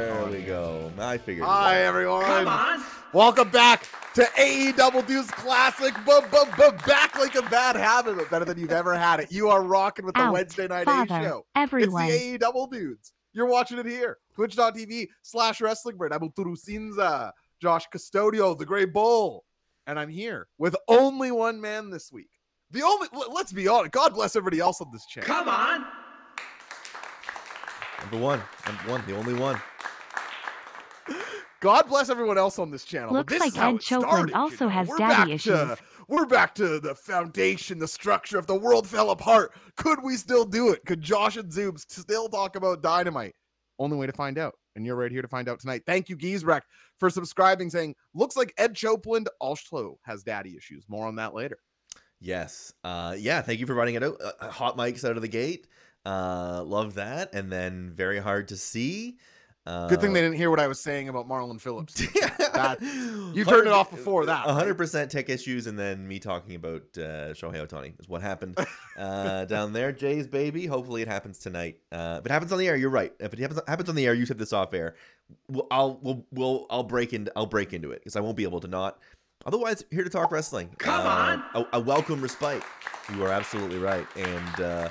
There we go. I figured. Hi, everyone. Come on. Welcome back to AE Double Deuce Classic. But but but back like a bad habit, but better than you've ever had it. You are rocking with the Out, Wednesday night A Father, show. everyone. It's the AE Double Dudes. You're watching it here. Twitch.tv slash wrestling bird. Abu Turusinza, Josh Custodio, the Gray Bull. And I'm here with only one man this week. The only let's be honest, God bless everybody else on this channel. Come on. Number one. Number one. The only one. God bless everyone else on this channel. Looks this like is Ed it Copeland started, you also know. has We're daddy back issues. To, we're back to the foundation, the structure. If the world fell apart, could we still do it? Could Josh and Zoobs still talk about dynamite? Only way to find out. And you're right here to find out tonight. Thank you, Giesbrecht, for subscribing, saying, looks like Ed Copeland also has daddy issues. More on that later. Yes. Uh, yeah. Thank you for running it out. Uh, hot mics out of the gate. Uh, love that. And then very hard to see. Uh, Good thing they didn't hear what I was saying about Marlon Phillips. that you turned it off before that, right? hundred percent tech issues, and then me talking about uh, Shohei Ohtani is what happened uh, down there. Jay's baby. Hopefully, it happens tonight. Uh, if it happens on the air, you're right. If it happens, happens on the air, you said this off air. We'll, I'll we'll, we'll I'll break into I'll break into it because I won't be able to not. Otherwise, here to talk wrestling. Come Uh, on. a, a welcome respite. You are absolutely right, and uh,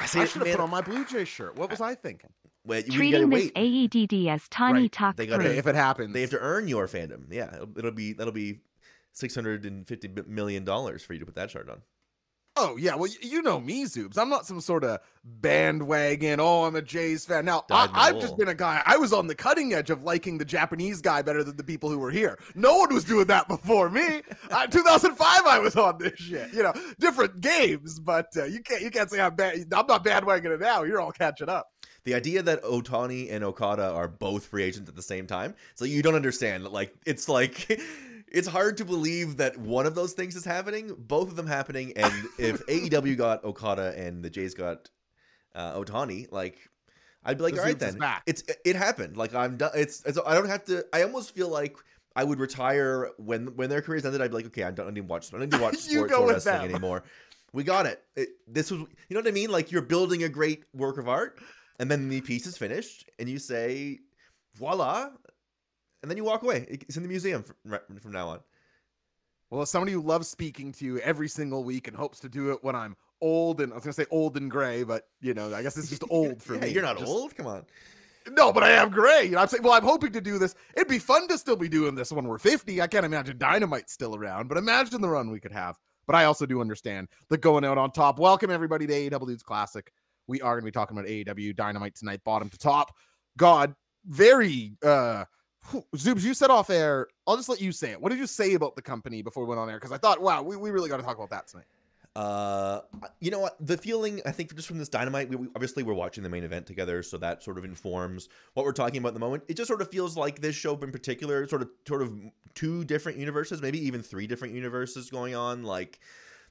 I say I should have put on my Blue Jay shirt. What was I thinking? wait, you gotta Treating this. AEDD as Tani Right. Talk They gotta- if it happens. They have to earn your fandom. Yeah, it'll, it'll be that'll be six hundred and fifty million dollars for you to put that shirt on. Oh yeah, well you know me, Zoobs. I'm not some sort of bandwagon. Oh, I'm a Jays fan. Now I, Dyed in the I've just been a guy. I was on the cutting edge of liking the Japanese guy better than the people who were here. No one was doing that before me. uh, 2005, I was on this shit. You know, different games, but uh, you can't you can't say I'm bad. I'm not bandwagoning it now. You're all catching up. The idea that Ohtani and Okada are both free agents at the same time, so you don't understand. Like it's like it's hard to believe that one of those things is happening. Both of them happening, and if AEW got Okada and the Jays got uh, Ohtani, like I'd be like, The all right then, back. it's it happened. Like I'm done. It's, it's I don't have to. I almost feel like. I would retire when when their careers ended. I'd be like, okay, I don't I don't need to watch. I don't need to watch sports or wrestling them. anymore. We got it. it. This was, you know what I mean? Like you're building a great work of art, and then the piece is finished, and you say, voila, and then you walk away. It's in the museum from, from now on. Well, as somebody who loves speaking to you every single week and hopes to do it when I'm old and I was gonna say old and gray, but you know, I guess it's just old for Yeah, me. You're not Just- old. Come on. No, but I am gray. You know, I'm saying, well, I'm hoping to do this. It'd be fun to still be doing this when we're 50. I can't imagine Dynamite's still around, but imagine the run we could have. But I also do understand that going out on top. Welcome everybody to AEW Dudes Classic. We are going to be talking about AEW Dynamite tonight, bottom to top. God, very uh Zoobs, you said off air. I'll just let you say it. What did you say about the company before we went on air? Because I thought, wow, we, we really got to talk about that tonight. Uh, you know what? The feeling I think just from this dynamite, we, we obviously we're watching the main event together, so that sort of informs what we're talking about at the moment. It just sort of feels like this show in particular, sort of, sort of two different universes, maybe even three different universes going on. Like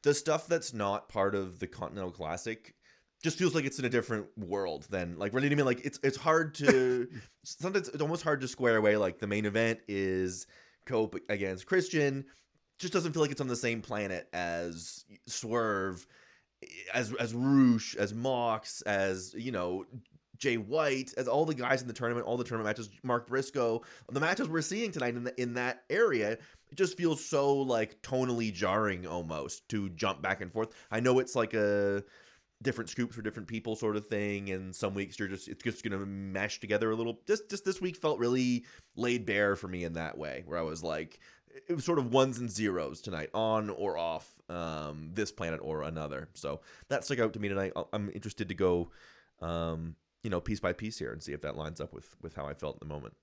the stuff that's not part of the Continental Classic just feels like it's in a different world than like really. I mean, like it's it's hard to sometimes it's almost hard to square away. Like the main event is Cope against Christian just doesn't feel like it's on the same planet as Swerve, eh, as as Rush, as Mox, as you know Jay White, as all the guys in the tournament, all the tournament matches, Mark Briscoe, the matches we're seeing tonight in the, in that area, it just feels so like tonally jarring almost to jump back and forth. I know it's like a different scoops for different people sort of thing and some weeks you're just it's just gonna mesh together a little. Just just this week felt really laid bare for me in that way where i was like it was sort of ones and zeros tonight on or off um this planet or another. So that stuck out to me tonight. I'm interested to go um you know piece by piece here and see if that lines up with with how i felt in the moment.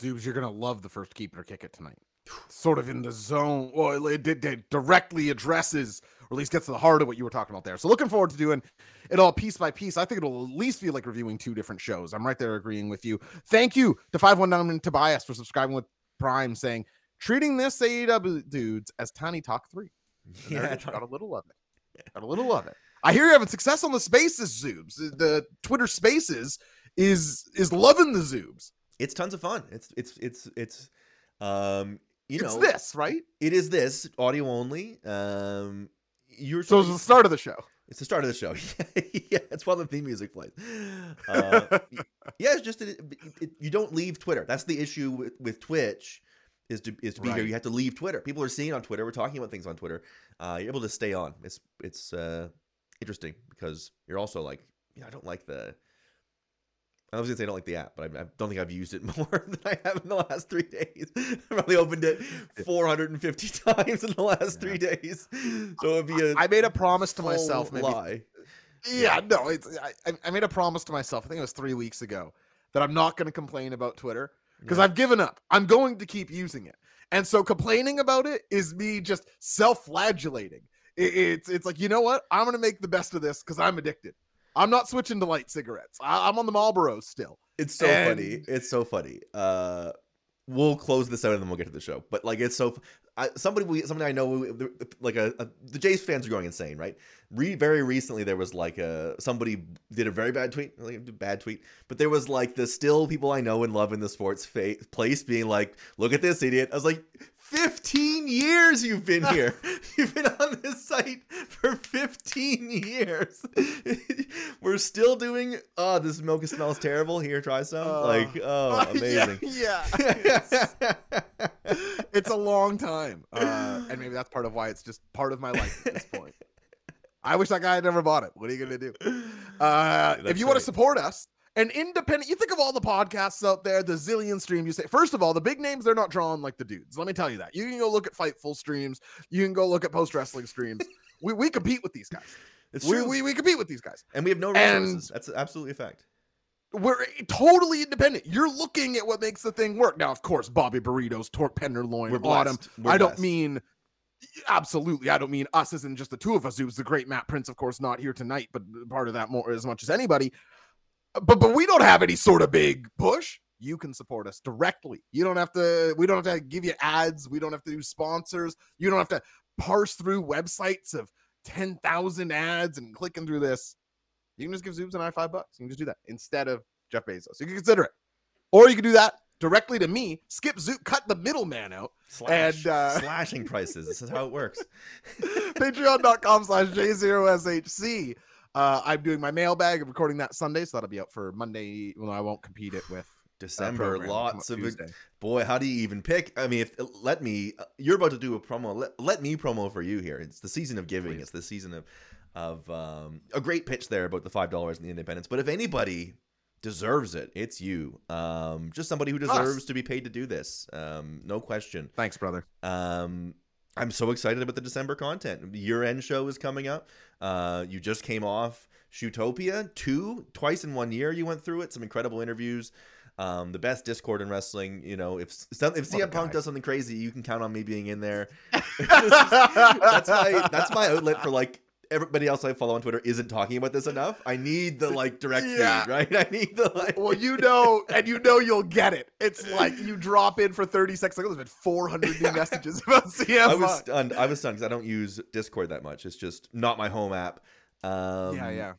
Zoobs, you're gonna love the first keep it or kick it tonight. Sort of in the zone. Well, it, it, it directly addresses, or at least gets to the heart of what you were talking about there. So looking forward to doing it all piece by piece. I think it'll at least feel like reviewing two different shows. I'm right there agreeing with you. Thank you to 519 and Tobias for subscribing with Prime, saying treating this AEW dudes as Tiny Talk 3. And there got a little of it. Got a little of it. I hear you're having success on the spaces, Zoobs. The Twitter spaces is is loving the Zoobs. it's tons of fun it's it's it's it's um you it's know this, right? it is this audio only um you're So it's the start of the show. It's the start of the show. yeah, it's while the theme music plays. Uh, yeah, it's just it, it, you don't leave Twitter. That's the issue with, with Twitch is to is to be right. here. You have to leave Twitter. People are seeing on Twitter. We're talking about things on Twitter. Uh, you're able to stay on. It's it's uh, interesting because you're also like, you know, I don't like the I was gonna say I don't like the app, but I, I, don't think I've used it more than I have in the last three days. I've probably opened it 450 times in the last yeah. three days. So it'd be a I made a promise to myself. Maybe, lie. Yeah, no, it's I, I made a promise to myself. I think it was three weeks ago that I'm not going to complain about Twitter because yeah. I've given up. I'm going to keep using it, and so complaining about it is me just self-flagellating. It, it's it's like you know what? I'm going to make the best of this because I'm addicted. I'm not switching to light cigarettes. I, am on the Marlboro still. It's so and... funny. It's so funny. Uh, we'll close this out and then we'll get to the show. But like, it's so I, somebody we somebody I know like a, a, the Jays fans are going insane, right? Re, very recently there was like a somebody did a very bad tweet, like a bad tweet, but there was like the still people I know and love in the sports fa- place being like, "Look at this idiot." I was like, 15 years you've been here. you've been on this site for 15 years. We're still doing, oh, this milk smells terrible. Here, try some. Uh, like, oh, amazing. Yeah. yeah. It's, it's, a long time. Uh, and maybe that's part of why it's just part of my life at this point. I wish that guy had never bought it. What are you going to do? Uh, if you right. want to support us, an independent you think of all the podcasts out there the zillion stream. you say first of all the big names they're not drawn like the dudes let me tell you that you can go look at fightful streams you can go look at post wrestling streams we, we compete with these guys it's we, we, we compete with these guys and we have no resources and that's absolutely a fact we're totally independent. You're looking at what makes the thing work. Now, of course, Bobby Burritos, Torque Penderloin, we're Autumn. I don't mean absolutely. I don't mean us isn't just the two of us. It was the great Mat Prince, of course, not here tonight, but part of that more as much as anybody but but we don't have any sort of big push. You can support us directly. You don't have to. We don't have to give you ads. We don't have to do sponsors. You don't have to parse through websites of ten thousand ads and clicking through this. You can just give Zoobs and I five bucks. You can just do that instead of Jeff Bezos. You can consider it, or you can do that directly to me. Skip Zoop, cut the middleman out, Slash, and uh, slashing prices. This is how it works. Patreon.com/slash J0SHC. Uh, I'm doing my mailbag. I'm recording that Sunday, so that'll be up for Monday. Well, I won't compete it with December. Lots of boy. How do you even pick? I mean, if let me, you're about to do a promo. Let, let me promo for you here. It's the season of giving. Please. It's the season of of um, a great pitch there about the five dollars and the independence. But if anybody deserves it, it's you. Um, just somebody who deserves Us. to be paid to do this. Um, no question. Thanks, brother. Um, I'm so excited about the December content. Year end show is coming up. Uh, you just came off Shootopia two twice in one year. You went through it. Some incredible interviews. Um, the best Discord in wrestling. You know, if if CM Punk does something crazy, you can count on me being in there. that's my that's my outlet for like everybody else I follow on Twitter isn't talking about this enough. I need the like direct yeah. feed, right? I need the like. Well, you know, and you know you'll get it. It's like you drop in for thirty seconds. Like, there's been four hundred new messages about CM. I was stunned. I was stunned because I don't use Discord that much. It's just not my home app. Um, yeah, yeah.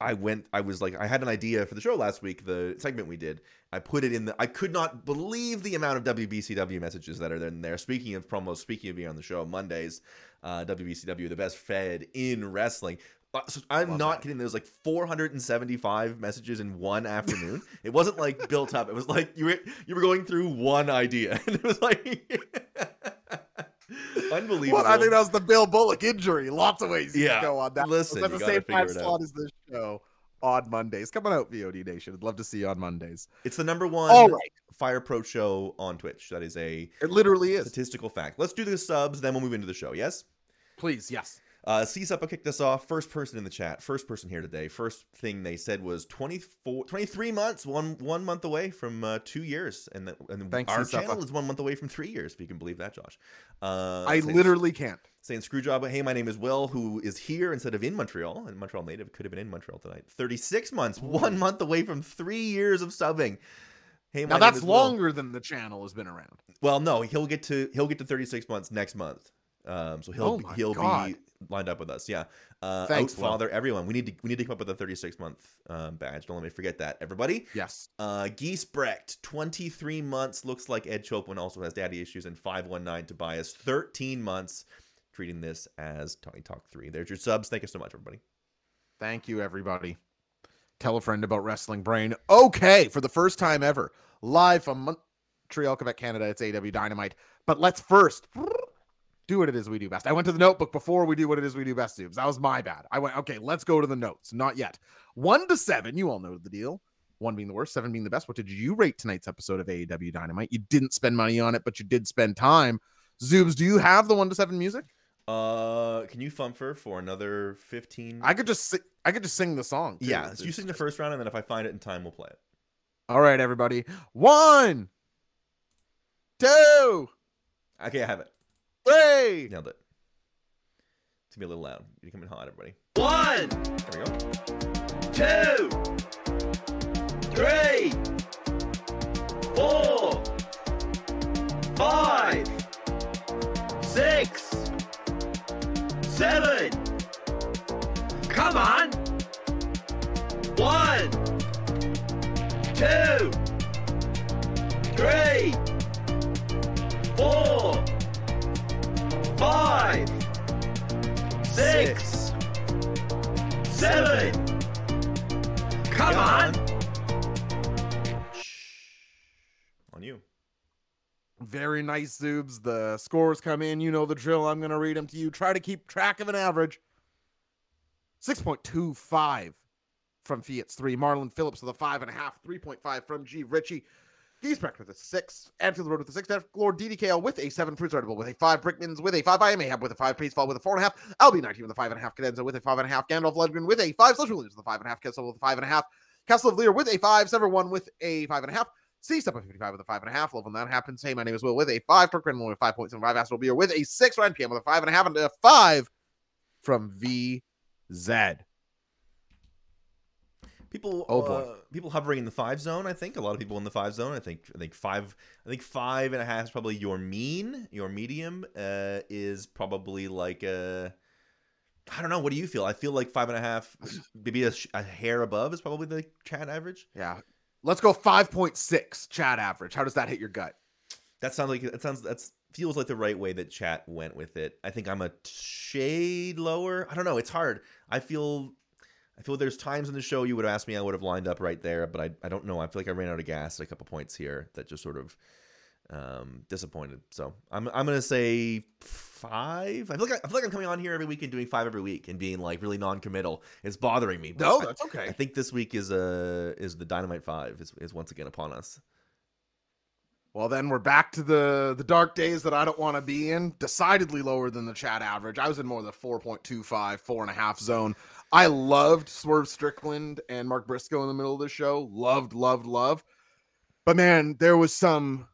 I went. I was like, I had an idea for the show last week. The segment we did. I put it in the. I could not believe the amount of WBCW messages that are in there. Speaking of promos, speaking of being on the show Mondays, uh, WBCW, the best fed in wrestling. Uh, so I'm Love not that. kidding. There was like 475 messages in one afternoon. it wasn't like built up. It was like you were you were going through one idea, and it was like unbelievable. Well, I think that was the Bill Bullock injury. Lots of ways yeah. can go on that. Listen, at the same time slot as this show on Mondays. Coming out, VOD Nation. I'd love to see you on Mondays. It's the number one All right. Fire Pro show on Twitch. That is a it literally is statistical fact. Let's do the subs, then we'll move into the show. Yes. Please, yes. Uh, C-Suppa kicked us off. First person in the chat. First person here today. First thing they said was 24, 23 months, one one month away from uh, two years. And, the, and Thanks, our channel is one month away from three years, if you can believe that, Josh. Uh, I literally can't. Saying Screwjob, hey, my name is Will, who is here instead of in Montreal. And Montreal native could have been in Montreal tonight. 36 months, Ooh. one month away from three years of subbing. Hey, now that's longer Will. than the channel has been around. Well, no, he'll get to he'll get to 36 months next month. Um, so he'll oh he'll God. be lined up with us. Yeah. Uh, Thanks, Father, everyone. We need to we need to come up with a 36 month um, badge. Don't let me forget that, everybody. Yes. Uh, Brecht, 23 months. Looks like Ed Copeland also has daddy issues, and 519 Tobias, 13 months. treating this as Tony Talk 3. There's your subs. Thank you so much, everybody. Thank you, everybody. Tell a friend about Wrestling Brain. Okay, for the first time ever, live from Montreal, Quebec, Canada, it's AW Dynamite. But let's first do what it is we do best. I went to the notebook before we do what it is we do best, Zoobs. That was my bad. I went, okay, let's go to the notes. Not yet. One to seven, you all know the deal. One being the worst, seven being the best. What did you rate tonight's episode of AEW Dynamite? You didn't spend money on it, but you did spend time. Zoobs, do you have the one to seven music? Uh, can you fumfer for another fifteen? I could just si- I could just sing the song. too. yeah, so you sing the first round, and then if I find it in time, we'll play it. All right, everybody. One, two, Okay, I have it. Three. Nailed it. It's gonna be a little loud. You're coming hot, everybody. One, There we go. two, three, four, five, six, seven. Come on. One, two, three, four, five, six, seven. Come on. On you. Very nice, Zoobs. The scores come in. You know the drill. I'm going to read them to you. Try to keep track of an average. 6.25 from Fiat's 3. Marlon Phillips with a 5.5. 3.5 from G. Ritchie. Giesbrecht with a 6. Anfield Road with a 6. Jeff Lord DDKL with a 7. Fruits Edible with a 5. Brickmans with a 5. I Mayhab with a 5. Pacefall with a 4.5. Albie 19 with a 5.5. Cadenza with a 5.5. Gandalf Ledgren with a 5. Social Williams with a 5.5. Kessel with a 5.5. Castle of Lear with a 5. Sever 1 with a 5.5. C step up 55 with a five and a half. Love when that happens. Hey, my name is Will with a five. Kirk Grenville with 5.75. Astral Beer with a six. Ryan PM with a five and a half and a five from VZ. People, Oh, boy. uh, people hovering in the five zone. I think a lot of people in the five zone. I think, I think five, I think five and a half is probably your mean. Your medium uh, is probably like a, I don't know. What do you feel? I feel like five and a half, maybe a, a hair above is probably the chat average. Yeah. Let's go 5.6 chat average. How does that hit your gut? That sounds like that sounds that's feels like the right way that chat went with it. I think I'm a shade lower. I don't know. It's hard. I feel I feel there's times in the show you would have asked me, I would have lined up right there, but I, I don't know. I feel like I ran out of gas at a couple points here that just sort of um disappointed. So I'm I'm gonna say five. I feel like I, I feel like I'm coming on here every week and doing five every week and being like really non-committal. It's bothering me. No, I- that's okay. I think this week is uh is the Dynamite Five is, is once again upon us. Well, then we're back to the the dark days that I don't want to be in. Decidedly lower than the chat average. I was in more the 4.25, four and a half zone. I loved Swerve Strickland and Mark Briscoe in the middle of the show. Loved, loved, love. But man, there was some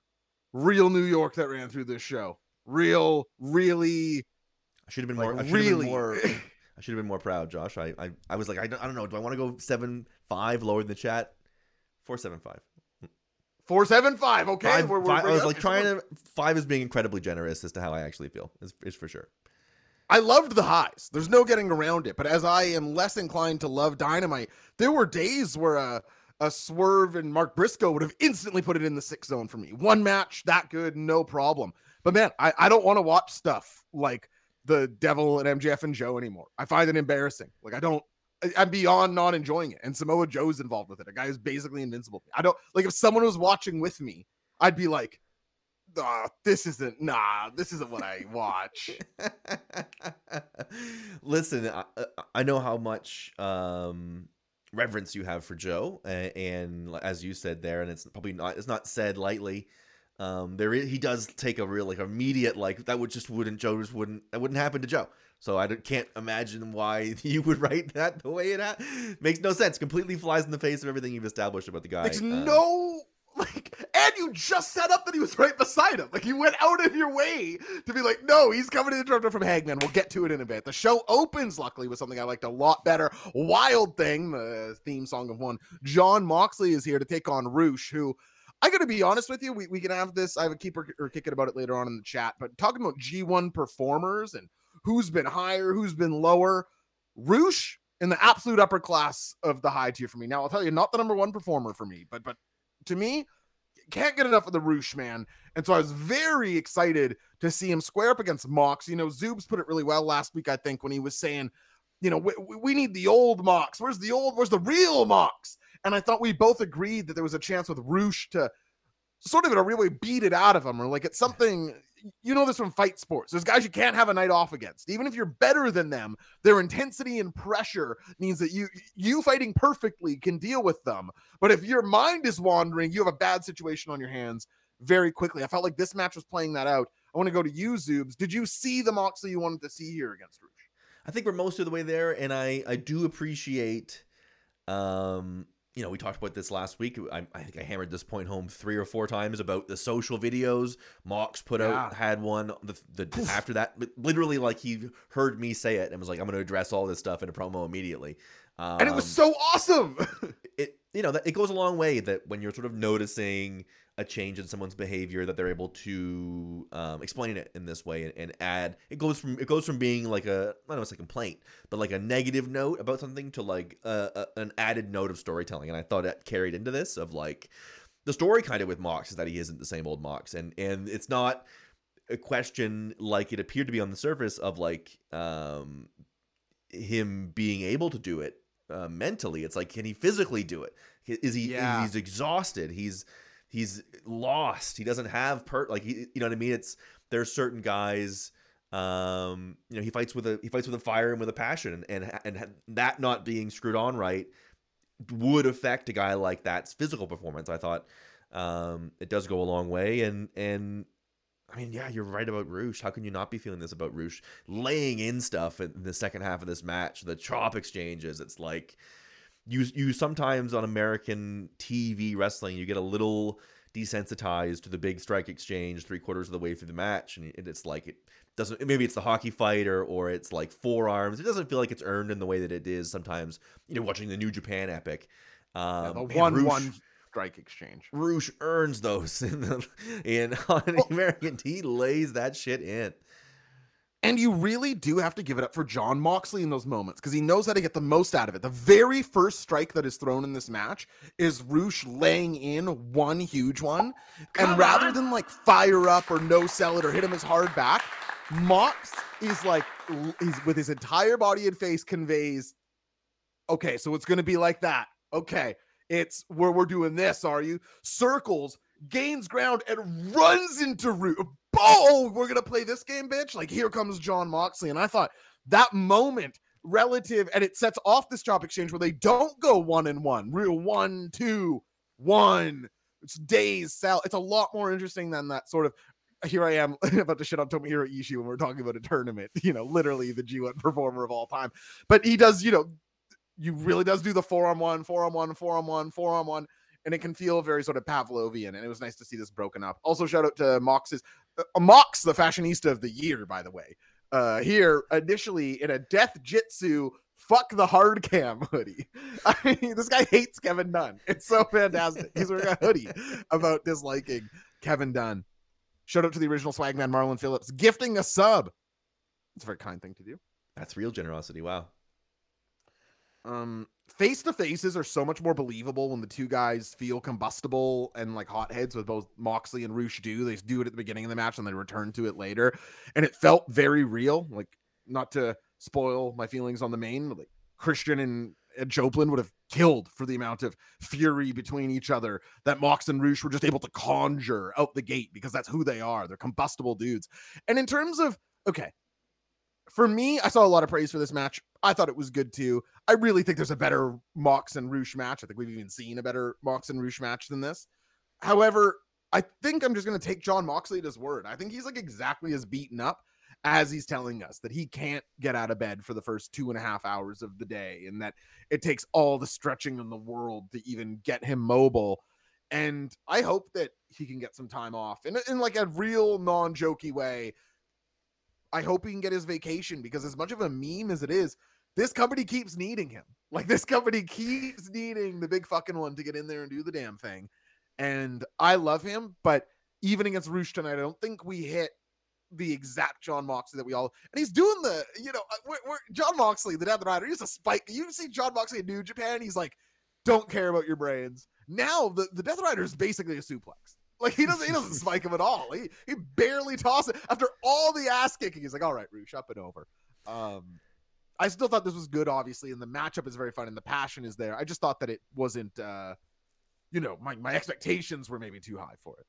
real New York that ran through this show. Real, really, I should have been like more. I have been really. more. I should have been more proud, Josh. I, I, I was like, I don't, I don't know. Do I want to go seven five lower than the chat? Four seven five. Four seven five. Okay, Five, we're, we're, I was like trying to. Five is being incredibly generous as to how I actually feel. Is, is for sure. I loved the highs. There's no getting around it. But as I am less inclined to love Dynamite, there were days where a, a Swerve and Mark Briscoe would have instantly put it in the six zone for me. One match, that good, no problem. But man, I, I don't want to watch stuff like the Devil and MJF and Joe anymore. I find it embarrassing. Like I don't. I'm beyond not enjoying it. And Samoa Joe's involved with it. A guy who's basically invincible. I don't like if someone was watching with me, I'd be like, "Ah, this isn't nah, this isn't what I watch. Listen, I, I know how much um, reverence you have for Joe, a- and as you said there, and it's probably not it's not said lightly. Um, there is, he does take a real like immediate like that would just wouldn't Joe just wouldn't that wouldn't happen to Joe. So I can't imagine why you would write that the way it ha- makes no sense. Completely flies in the face of everything you've established about the guy. Makes Um, no like, and you just set up that he was right beside him. Like you went out of your way to be like, no, he's coming to interrupt from Hangman. We'll get to it in a bit. The show opens, luckily, with something I liked a lot better. Wild Thing, the theme song of one. Jon Moxley is here to take on Rush, who I gotta be honest with you. We, we can have this. I have a keeper or kick it about it later on in the chat. But talking about G1 performers and who's been higher, who's been lower, Rush in the absolute upper class of the high tier for me. Now I'll tell you, not the number one performer for me, but but to me, can't get enough of the Rush man. And so I was very excited to see him square up against Mox. You know, Zoobs put it really well last week, I think, when he was saying, you know, we, we need the old Mox. Where's the old, where's the real Mox? And I thought we both agreed that there was a chance with Rush to sort of in a real way beat it out of him or like it's something you know this from fight sports. There's guys you can't have a night off against. Even if you're better than them, their intensity and pressure means that you you fighting perfectly can deal with them. But if your mind is wandering, you have a bad situation on your hands very quickly. I felt like this match was playing that out. I want to go to you, Zoobs. Did you see the Moxley you wanted to see here against Rush? I think we're most of the way there, and I I do appreciate um you know, we talked about this last week. I, I, think I hammered this point home three or four times about the social videos. Mox put yeah. out had one the, the after that, literally like he heard me say it and was like, "I'm going to address all this stuff in a promo immediately." Um, and it was um, so awesome. it you know that it goes a long way that when you're sort of noticing a change in someone's behavior that they're able to um, explain it in this way and, and, add it goes from it goes from being like a I don't know it's a complaint but like a negative note about something to like a, a, an added note of storytelling. And I thought it carried into this of like the story kind of with Mox is that he isn't the same old Mox. And and it's not a question like it appeared to be on the surface of like um him being able to do it uh, mentally. It's like can he physically do it? Is he yeah. he's exhausted. He's he's lost. He doesn't have per like he, you know what I mean. It's there's certain guys. Um, you know, he fights with a he fights with a fire and with a passion, and and that not being screwed on right would affect a guy like that's physical performance. I thought um, it does go a long way, and and I mean, yeah, you're right about Rush. How can you not be feeling this about Rush? Laying in stuff in the second half of this match, the chop exchanges. It's like you you sometimes on American TV wrestling you get a little desensitized to the big strike exchange three quarters of the way through the match, and it's like it doesn't. Maybe it's the hockey fighter or it's like forearms. It doesn't feel like it's earned in the way that it is sometimes. You know, watching the New Japan Epic. Um, yeah, the one Rush, one strike exchange. Rush earns those in the in on well, American. He lays that shit in. And you really do have to give it up for Jon Moxley in those moments because he knows how to get the most out of it. The very first strike that is thrown in this match is Rush laying in one huge one. Come and rather on. than like fire up or no sell it or hit him as hard back, Mox is like, he's with his entire body and face conveys, okay, so it's going to be like that. Okay, it's where we're doing this, are you? Circles, gains ground, and runs into Rush oh, we're gonna play this game, bitch. Like here comes Jon Moxley. And I thought that moment relative, and it sets off this chop exchange where they don't go one and one, real one, two, one. It's days sell. It's a lot more interesting than that sort of here I am about to shit on Tomohiro Ishii when we're talking about a tournament, you know, literally the G1 performer of all time. But he does, you know, you really does do the four on one, four on one, four on one, four on one, and it can feel very sort of Pavlovian. And it was nice to see this broken up. Also, shout out to Mox's uh, Mox, the fashionista of the year, by the way. Uh, here initially in a death jitsu fuck the hard cam hoodie. I mean, this guy hates Kevin Dunn. It's so fantastic. He's wearing a hoodie about disliking Kevin Dunn. Shout out to the original swagman Marlon Phillips, gifting a sub. It's a very kind thing to do. That's real generosity. Wow. Um, face to faces are so much more believable when the two guys feel combustible and like hotheads with both Moxley and Rush do. They do it at the beginning of the match and they return to it later. And it felt very real. Like, not to spoil my feelings on the main, like Christian and, and Copeland would have killed for the amount of fury between each other that Mox and Rush were just able to conjure out the gate because that's who they are. They're combustible dudes. And in terms of, okay, for me, I saw a lot of praise for this match. I thought it was good too. I really think there's a better Mox and Rush match. I think we've even seen a better Mox and Rush match than this. However, I think I'm just going to take Jon Moxley at his word. I think he's like exactly as beaten up as he's telling us that he can't get out of bed for the first two and a half hours of the day and that it takes all the stretching in the world to even get him mobile. And I hope that he can get some time off in, in like a real non jokey way I hope he can get his vacation because as much of a meme as it is, this company keeps needing him. Like this company keeps needing the big fucking one to get in there and do the damn thing. And I love him, but even against Rush tonight, I don't think we hit the exact Jon Moxley that we all and he's doing the you know uh, we're, we're Jon Moxley the Death Rider he's a spike you see Jon Moxley in New Japan he's like don't care about your brains now the the Death Rider is basically a suplex Like he doesn't he doesn't spike him at all. He he barely tosses it after all the ass kicking. He's like, all right, Rush, up and over. Um, I still thought this was good, obviously, and the matchup is very fun and the passion is there. I just thought that it wasn't, uh, you know, my my expectations were maybe too high for it.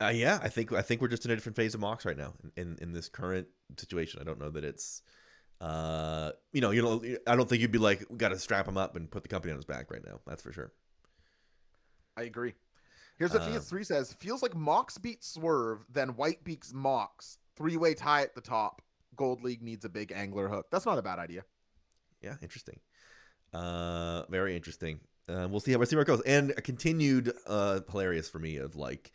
Uh, yeah, I think I think we're just in a different phase of Mox right now in, in, in this current situation. I don't know that it's, uh, you know, you know, I don't think you'd be like, we got to strap him up and put the company on his back right now. That's for sure. I agree. Here's what Um, PS3 says: feels like Mox beats Swerve, then White beats Mox. Three way tie at the top. Gold League needs a big angler hook. That's not a bad idea. Yeah, interesting. Uh, very interesting. Uh, we'll see how we'll see where it goes. And a continued uh, hilarious for me of like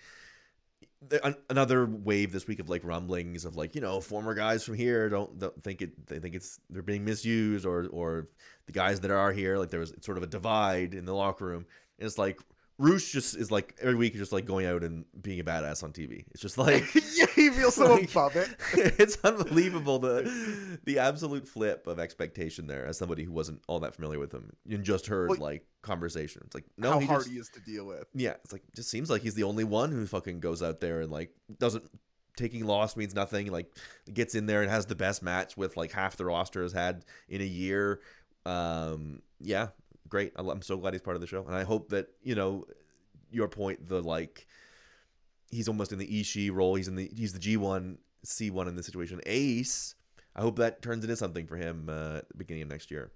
another wave this week of like rumblings of like you know former guys from here don't don't think it they think it's they're being misused or or the guys that are here like there was sort of a divide in the locker room. And it's like Rush just is like every week just like going out and being a badass on TV. It's just like yeah, he feels so Like- above it. it's unbelievable the the absolute flip of expectation there as somebody who wasn't all that familiar with him and just heard Well, like conversation. It's like no, How he hard just, he is to deal with. yeah, it's like just seems like he's the only one who fucking goes out there and like doesn't taking loss means nothing. Like gets in there and has the best match with like half the roster has had in a year. Um, yeah, great. I'm so glad he's part of the show, and I hope that you know your point. The like he's almost in the Ishii role. He's in the he's the G1 C1 in this situation. Ace. I hope that turns into something for him uh, at the beginning of next year.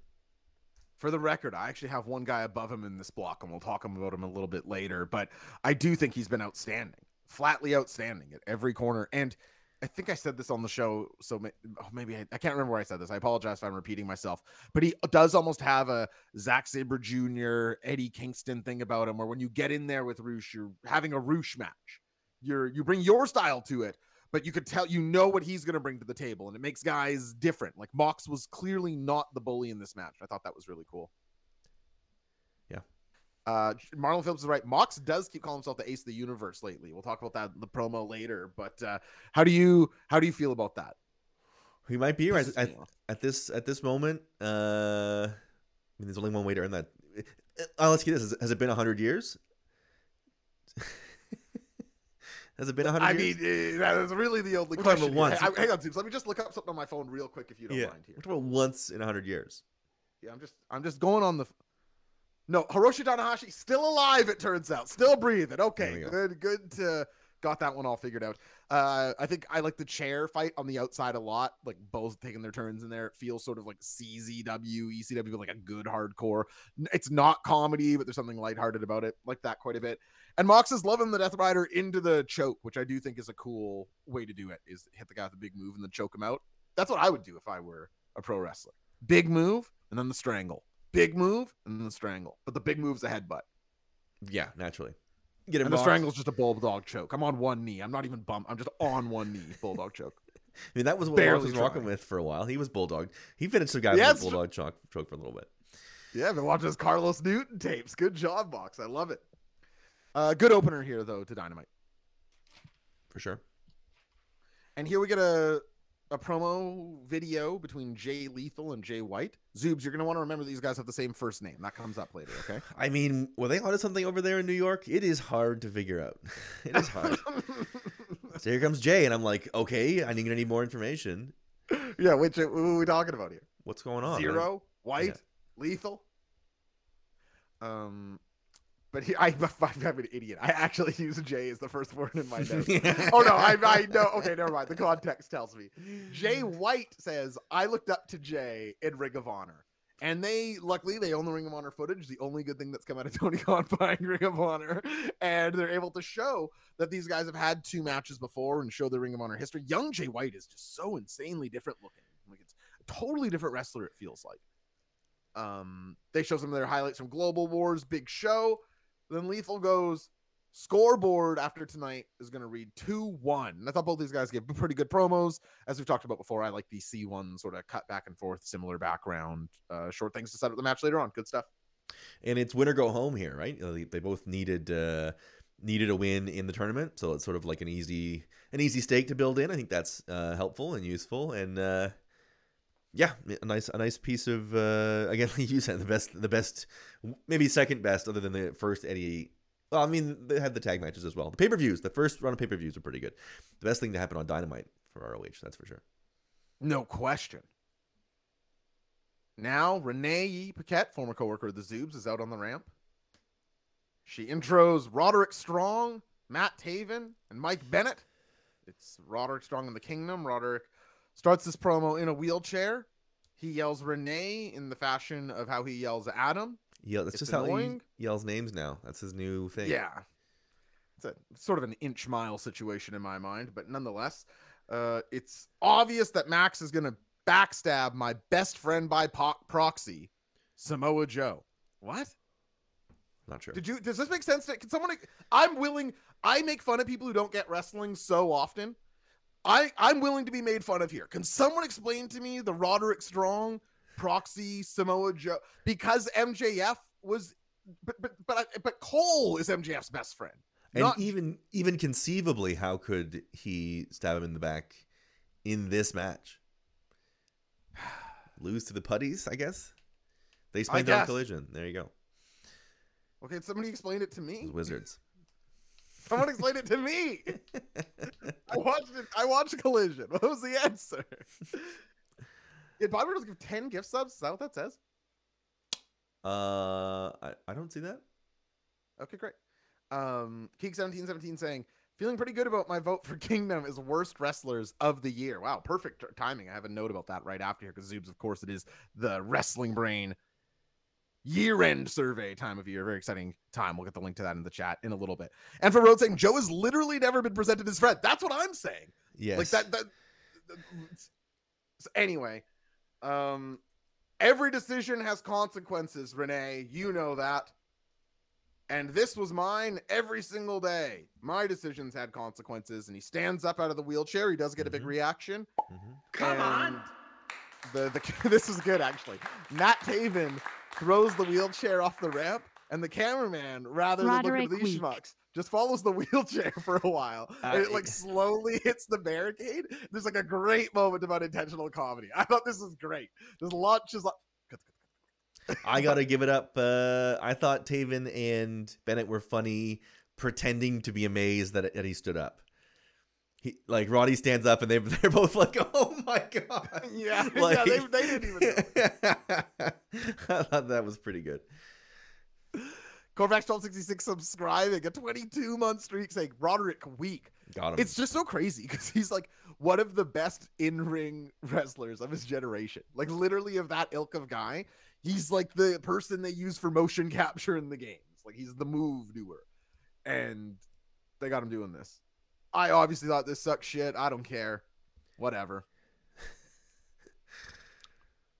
For the record, I actually have one guy above him in this block, and we'll talk about him a little bit later. But I do think he's been outstanding, flatly outstanding at every corner. And I think I said this on the show, so may- oh, maybe I, I can't remember where I said this. I apologize if I'm repeating myself. But he does almost have a Zack Sabre Jr., Eddie Kingston thing about him, where when you get in there with Rush, you're having a Rush match. You're you bring your style to it, but you could tell you know what he's going to bring to the table, and it makes guys different. Like Mox was clearly not the bully in this match. I thought that was really cool. Uh, Marlon Phillips is right. Mox does keep calling himself the ace of the universe lately. We'll talk about that in the promo later. But uh, how do you how do you feel about that? He might be right at, at this at this moment. Uh, I mean, there's only one way to earn that. Uh, let's get this: Has it been hundred years? Has it been hundred? I years? mean, eh, that is really the only We're question. once. Hey, hang on, Tubes. Let me just look up something on my phone real quick, if you don't yeah. mind. Here. We're talking about once in hundred years. Yeah, I'm just I'm just going on the. No, Hiroshi Tanahashi still alive. It turns out, still breathing. Okay, go. good, good. To, got that one all figured out. Uh, I think I like the chair fight on the outside a lot. Like both taking their turns in there. It feels sort of like CZW, ECW, but like a good hardcore. It's not comedy, but there's something lighthearted about it. Like that quite a bit. And Mox is loving the Death Rider into the choke, which I do think is a cool way to do it. Is hit the guy with a big move and then choke him out. That's what I would do if I were a pro wrestler. Big move and then the strangle. Big move and then the strangle. But the big move's a headbutt. Yeah, naturally. Get him And the strangle's just a bulldog choke. I'm on one knee. I'm not even bumped. I'm just on one knee. Bulldog choke. I mean, that was what Barely was rocking with for a while. He was bulldog. He finished the guy Yeah, with a bulldog choke, choke for a little bit. Yeah, I've been watching those Carlos Newton tapes. Good job, Box. I love it. Uh, good opener here, though, to Dynamite. For sure. And here we get a a promo video between Jay Lethal and Jay White. Zoobs, you're gonna want to remember these guys have the same first name. That comes up later, okay? I mean, were they onto something over there in New York? It is hard to figure out. it is hard. so here comes Jay, and I'm like, okay, I need, need more information. yeah, which what are we talking about here? What's going on? Zero, White, Yeah. Lethal. Um, but he, I, I'm an idiot. I actually use J as the first word in my notes. oh no, I, I know. Okay, never mind. The context tells me. Jay White says, I looked up to Jay in Ring of Honor. And they, luckily, they own the Ring of Honor footage. The only good thing that's come out of Tony Khan buying Ring of Honor. And they're able to show that these guys have had two matches before and show the Ring of Honor history. Young Jay White is just so insanely different looking. Like it's a totally different wrestler, it feels like. Um, they show some of their highlights from Global Wars, big show. Then Lethal goes, scoreboard after tonight is going to read 2 1. And I thought both these guys gave pretty good promos. As we've talked about before, I like the C1 sort of cut back and forth, similar background, uh, short things to set up the match later on. Good stuff. and it's win or go home here, right? They, they both needed uh, needed a win in the tournament, so it's sort of like an easy an easy stake to build in. I think that's uh, helpful and useful, and uh, yeah, a nice a nice piece of uh, again, you said the best the best maybe second best other than the first Eddie Well, I mean, they had the tag matches as well. The pay per views, the first run of pay per views are pretty good. The best thing to happen on Dynamite for ROH, that's for sure. No question. Now, Renee Yee Paquette, former coworker of the Zoobs, is out on the ramp. She intros Roderick Strong, Matt Taven, and Mike Bennett. It's Roderick Strong in the Kingdom. Roderick starts this promo in a wheelchair. He yells Renee in the fashion of how he yells Adam. Yeah, that's It's just how he yells names now. That's his new thing. Yeah. It's a sort of an inch mile situation in my mind, but nonetheless, uh, it's obvious that Max is going to backstab my best friend by po- proxy, Samoa Joe. What? Not sure. Did you? Does this make sense? To, can someone? I'm willing. I make fun of people who don't get wrestling so often. I I'm willing to be made fun of here. Can someone explain to me the Roderick Strong proxy Samoa Joe? Because MJF was, but but but I- but Cole is MJF's best friend. and Not- even even conceivably, how could he stab him in the back in this match? Lose to the putties, I guess. They explained their collision. There you go. Okay, somebody explain it to me. Wizards. Someone explain it to me. I watched it. I watched Collision. What was the answer? Did Bobby Riddles give ten gift subs? Is that what that says? Uh, I, I don't see that. Okay, great. Um, Keek seventeen seventeen saying, feeling pretty good about my vote for Kingdom as worst wrestlers of the year. Wow, perfect timing. I have a note about that right after here because Zoobs, of course, it is the Wrestling Brain year-end survey time of year. Very exciting time. We'll get the link to that in the chat in a little bit. And for Road saying, Joe has literally never been presented as Fred. That's what I'm saying. Yes. Like that. That. So anyway, um, every decision has consequences. Renee, you know that. And this was mine every single day. My decisions had consequences, and he stands up out of the wheelchair. He does get a big Mhm. reaction. Mhm. Come on. The the this is good actually. Matt Taven throws the wheelchair off the ramp, and the cameraman, rather than Roderick looking at these Week. schmucks, just follows the wheelchair for a while. and Uh, it like slowly hits the barricade. There's like a great moment about intentional comedy. I thought this was great. There's lots just like I gotta give it up. Uh, I thought Taven and Bennett were funny, pretending to be amazed that, that he stood up. He like Roddy stands up and they they're both like, "Oh my god!" yeah, Like- yeah, they, they didn't even know. I thought that was pretty good. Corvax 1266 subscribing a 22 month streak saying Roderick weak. Got him. It's just so crazy because he's like one of the best in ring wrestlers of his generation. Like literally of that ilk of guy. He's like the person they use for motion capture in the games. Like he's the move doer. And they got him doing this. I obviously thought this sucked shit. I don't care. Whatever.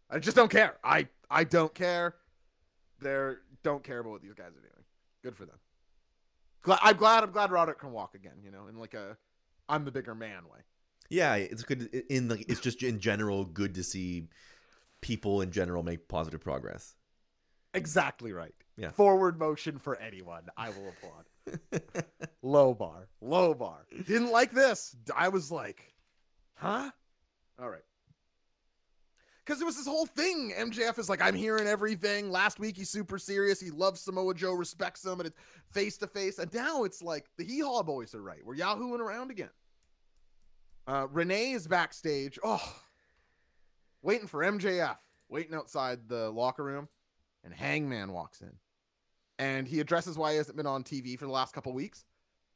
I just don't care. I I don't care. They're don't care about what these guys are doing. Good for them. Glad, I'm glad. I'm glad Roderick can walk again. You know, in like a I'm the bigger man way. yeah, it's good. In like, it's just in general good to see people in general make positive progress. Exactly right. Yeah. Forward motion for anyone. I will applaud. Low bar. Low bar. Didn't like this. I was like, huh? All right. Because it was this whole thing. MJF is like, I'm hearing everything. Last week he's super serious. He loves Samoa Joe, respects him, and it's face to face. And now it's like the Hee Haw boys are right. We're yahooing around again. Uh, Renee is backstage. Oh, waiting for MJF, waiting outside the locker room, and Hangman walks in, and he addresses why he hasn't been on TV for the last couple weeks.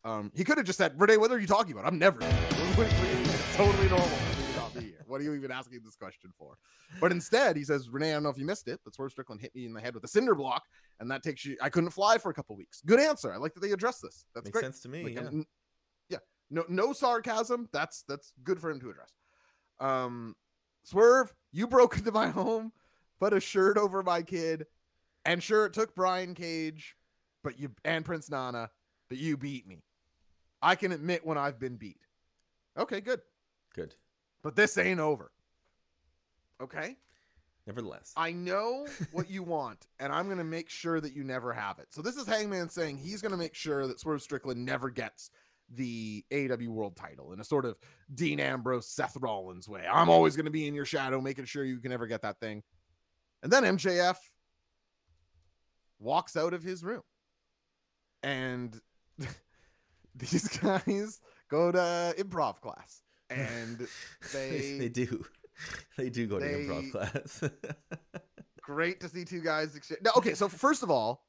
Um, he could have just said, "Renee, what are you talking about? I'm never. it's totally normal for me to not be here. What are you even asking this question for?" But instead, he says, "Renee, I don't know if you missed it, but Swerve Strickland hit me in the head with a cinder block, and that takes you. I couldn't fly for a couple weeks. Good answer. I like that they address this. That's Makes great. sense to me. Like, yeah. n- yeah. No, no sarcasm. That's that's good for him to address. Um, Swerve, you broke into my home, put a shirt over my kid, and sure, it took Brian Cage, but you and Prince Nana, but you beat me. I can admit when I've been beat. Okay, good. Good. But this ain't over. Okay. Nevertheless, I know what you want, and I'm going to make sure that you never have it. So this is Hangman saying he's going to make sure that Swerve Strickland never gets the AW World Title in a sort of Dean Ambrose, Seth Rollins way. I'm always going to be in your shadow, making sure you can never get that thing. And then MJF walks out of his room, and these guys go to improv class, and they, they do. They do go to improv class. great to see two guys exchange. No, okay, so first of all,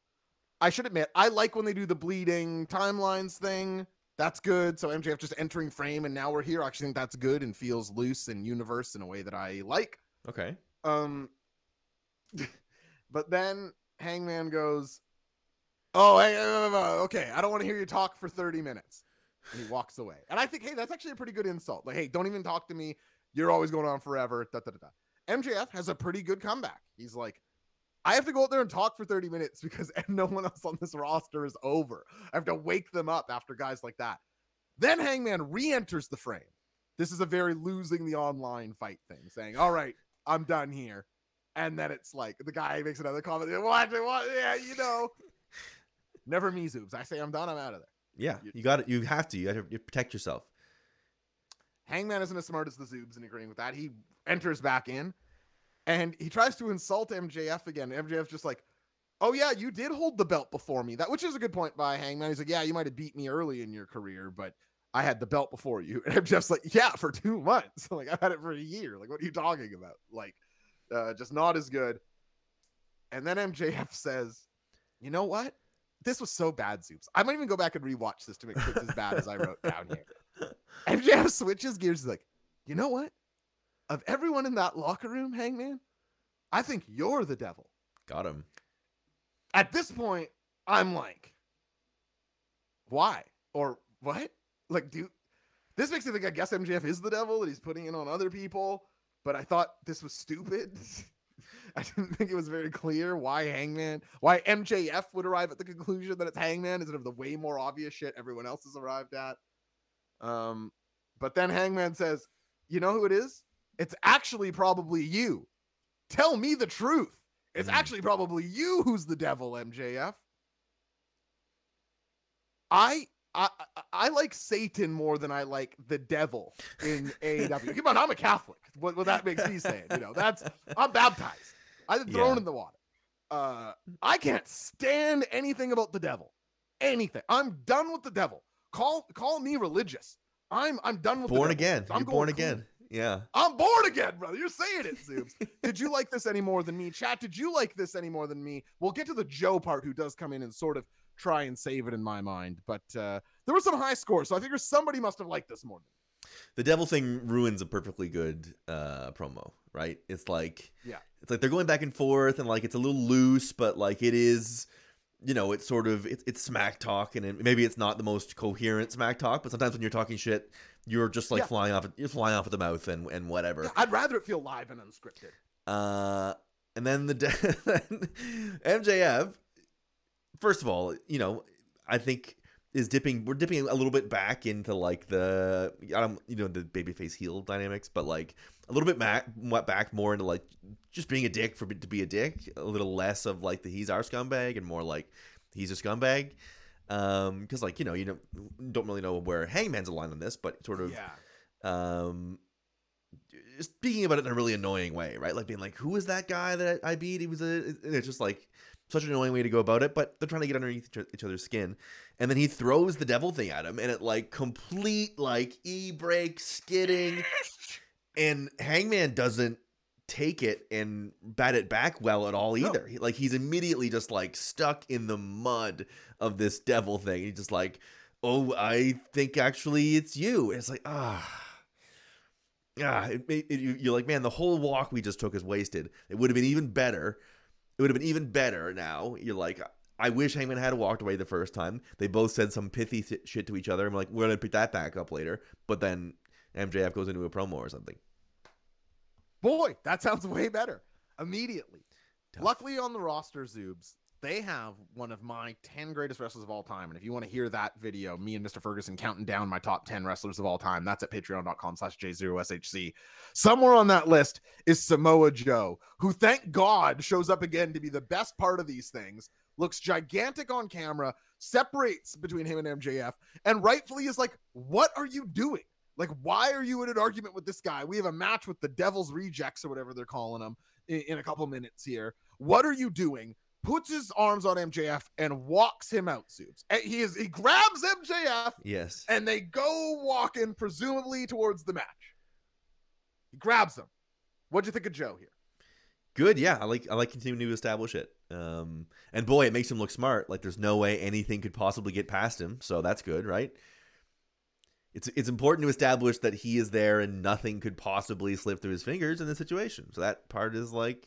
I should admit I like when they do the bleeding timelines thing. That's good. So MJF just entering frame, and now we're here. I actually think that's good and feels loose and universe in a way that I like. okay. Um, but then Hangman goes, "Oh, hey, okay, I don't want to hear you talk for thirty minutes," and he walks away. And I think, hey, that's actually a pretty good insult. Like, hey, don't even talk to me. You're always going on forever. Da, da, da, da. MJF has a pretty good comeback. He's like, I have to go out there and talk for 30 minutes because no one else on this roster is over. I have to wake them up after guys like that. Then Hangman re enters the frame. This is a very losing the online fight thing, saying, All right, I'm done here. And then it's like the guy makes another comment. What? What? Yeah, you know. Never me, Zoobs. I say I'm done. I'm out of there. Yeah, You- you got it. You have to. You got to protect yourself. Hangman isn't as smart as the Zoobs in agreeing with that. He enters back in and he tries to insult MJF again. MJF's just like, Oh yeah, you did hold the belt before me. That which is a good point by Hangman. He's like, Yeah, you might have beat me early in your career, but I had the belt before you. And MJF's like, Yeah, for two months. like I've had it for a year. Like, what are you talking about? Like, uh, just not as good. And then MJF says, You know what? This was so bad, Zoobs. I might even go back and rewatch this to make sure it's as bad as I wrote down here. MJF switches gears. He's like, you know what? Of everyone in that locker room, Hangman, I think you're the devil. Got him. At this point, I'm like, why? Or what? Like, do this makes me think I guess MJF is the devil that he's putting it on other people, but I thought this was stupid. I didn't think it was very clear why Hangman, why MJF would arrive at the conclusion that it's Hangman instead of the way more obvious shit everyone else has arrived at. Um, but then Hangman says, "You know who it is? It's actually probably you. Tell me the truth. It's Mm. actually probably you who's the devil, MJF." I I I- like Satan more than I like the devil in AEW. Come on, I'm a Catholic. What, what that makes me say, you know, that's I'm baptized. I've been thrown Yeah. in the water. Uh, I can't stand anything about the devil. Anything. I'm done with the devil. Call call me religious. I'm I'm done with the Born again. I'm born again. Yeah. I'm born again, brother. You're saying it, Zoobs. did you like this any more than me? Chat, did you like this any more than me? We'll get to the Joe part who does come in and sort of try and save it in my mind. But uh, there were some high scores, so I figure somebody must have liked this more The devil thing ruins a perfectly good uh promo, right? It's like Yeah. It's like they're going back and forth and like it's a little loose, but like it is you know, it's sort of it's, it's smack talk and it, maybe it's not the most coherent smack talk, but sometimes when you're talking shit, you're just like Yeah. flying off you're flying off at the mouth and and whatever. Yeah, I'd rather it feel live and unscripted. Uh, and then the de- MJF. First of all, you know, I think is dipping. We're dipping a little bit back into like the I don't you know the babyface heel dynamics, but like a little bit back back more into like just being a dick for to be a dick. A little less of like the he's our scumbag and more like he's a scumbag. Um, because like you know you don't don't really know where Hangman's aligned on this, but sort of Yeah. um speaking about it in a really annoying way right like being like who is that guy that i beat he was a it's just like such an annoying way to go about it but they're trying to get underneath each- other's skin and then he throws the devil thing at him and it like complete like e-brake skidding and hangman doesn't take it and bat it back well at all No. either He- like he's immediately just like stuck in the mud of this devil thing he's just like oh i think actually it's you and it's like ah ah, it, it, you're like, man, the whole walk we just took is wasted. It would have been even better. It would have been even better now. You're like, I wish Hangman had walked away the first time. They both said some pithy th- shit to each other. I'm like, we're gonna pick that back up later. But then MJF goes into a promo or something. Boy, that sounds way better. Immediately. Tough. Luckily on the roster, Zoobs, they have one of my 10 greatest wrestlers of all time. And if you want to hear that video, me and Mr. Ferguson counting down my top 10 wrestlers of all time, that's at patreon.com slash J0SHC. Somewhere on that list is Samoa Joe, who thank God shows up again to be the best part of these things, looks gigantic on camera, separates between him and MJF, and rightfully is like, what are you doing? Like, why are you in an argument with this guy? We have a match with the Devil's Rejects or whatever they're calling them in, in a couple minutes here. What are you doing? Puts his arms on MJF and walks him out. And he is he grabs MJF Yes. and they go walking presumably towards the match. He grabs him. What'd you think of Joe here? Good, yeah. I like I like continuing to establish it. Um, and boy, it makes him look smart. Like there's no way anything could possibly get past him. So that's good, right? It's it's important to establish that he is there and nothing could possibly slip through his fingers in this situation. So that part is like,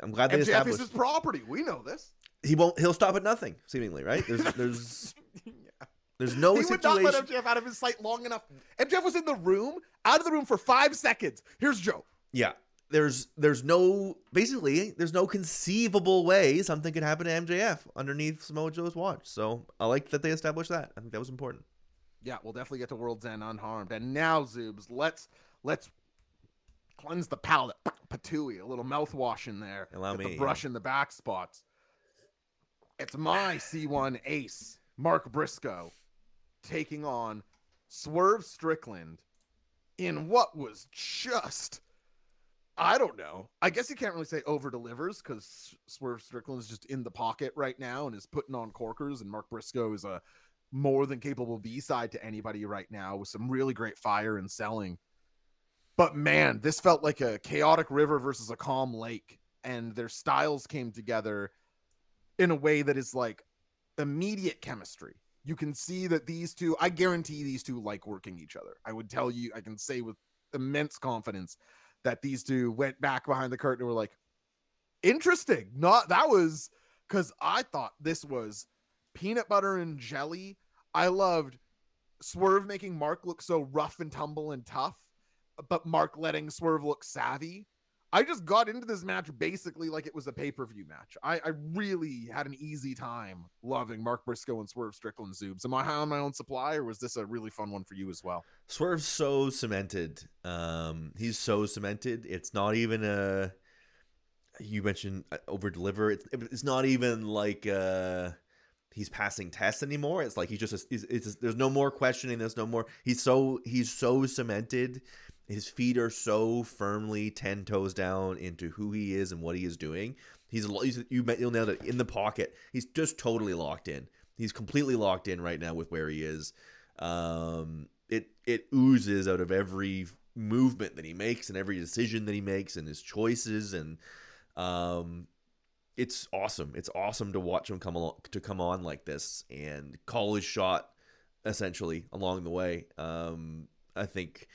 I'm glad they MJF is established. his property. We know this. He won't. He'll stop at nothing, seemingly, right? There's there's there's no he would not let MJF out of his sight long enough. MJF was in the room, out of the room for five seconds. Here's Joe. Yeah. There's there's no basically there's no conceivable way something could happen to MJF underneath Samoa Joe's watch. So I like that they established that. I think that was important. Yeah, we'll definitely get to World's End unharmed. And now, Zoobs, let's let's cleanse the palate. Patooey, a little mouthwash in there. Allow me, the brush in the back spots. It's my C1 ace, Mark Briscoe, taking on Swerve Strickland in what was just I don't know. I guess you can't really say over delivers because Swerve Strickland is just in the pocket right now and is putting on corkers, and Mark Briscoe is a more than capable B side to anybody right now with some really great fire and selling. But man, this felt like a chaotic river versus a calm lake, and their styles came together in a way that is like immediate chemistry. You can see that these two, I guarantee these two like working each other. I would tell you, I can say with immense confidence that these two went back behind the curtain and were like, interesting. Not that was because I thought this was peanut butter and jelly. I loved Swerve making Mark look so rough and tumble and tough, but Mark letting Swerve look savvy. I just got into this match basically like it was a pay per view match. I, I really had an easy time loving Mark Briscoe and Swerve Strickland Zoobs. Am I high on my own supply, or was this a really fun one for you as well? Swerve's so cemented. Um, he's so cemented. It's not even a. You mentioned over deliver. It's it's not even like uh he's passing tests anymore. It's like he just it's, it's there's no more questioning. There's no more. He's so he's so cemented. His feet are so firmly ten toes down into who he is and what he is doing. He's, he's you you'll nailed it in the pocket. He's just totally locked in. He's completely locked in right now with where he is. Um, it it oozes out of every movement that he makes and every decision that he makes and his choices and um it's awesome. It's awesome to watch him come along to come on like this and call his shot essentially along the way. Um I think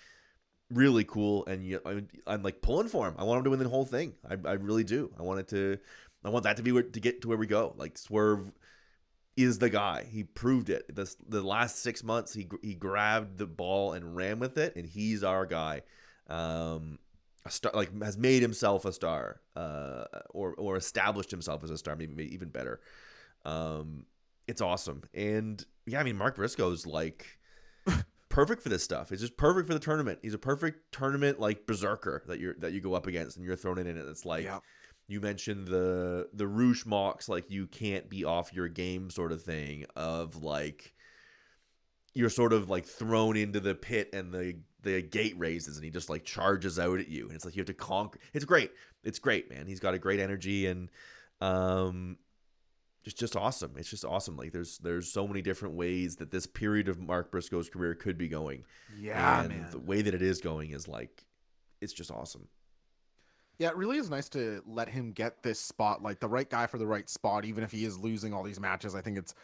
really cool and I'm, like pulling for him. I want him to win the whole thing. I, I really do. I want it to I want that to be where to get to where we go. Like Swerve is the guy. He proved it. This the last six months he he grabbed the ball and ran with it, and he's our guy. Um, a star like has made himself a star, uh, or or established himself as a star, maybe even better. Um, it's awesome, and yeah, I mean Mark Briscoe's like perfect for this stuff. He's just perfect for the tournament. He's a perfect tournament like berserker that you're that you go up against, and you're thrown in, and it's like Yeah. you mentioned the the Rush Mox like you can't be off your game sort of thing of like you're sort of like thrown into the pit and the the gate raises and he just like charges out at you and it's like you have to conquer it's great it's great man he's got a great energy and um just just awesome it's just awesome like there's there's so many different ways that this period of Mark Briscoe's career could be going Yeah, and man. the way that it is going is like it's just awesome Yeah, it really is nice to let him get this spotlight, the right guy for the right spot, even if he is losing all these matches. I think it's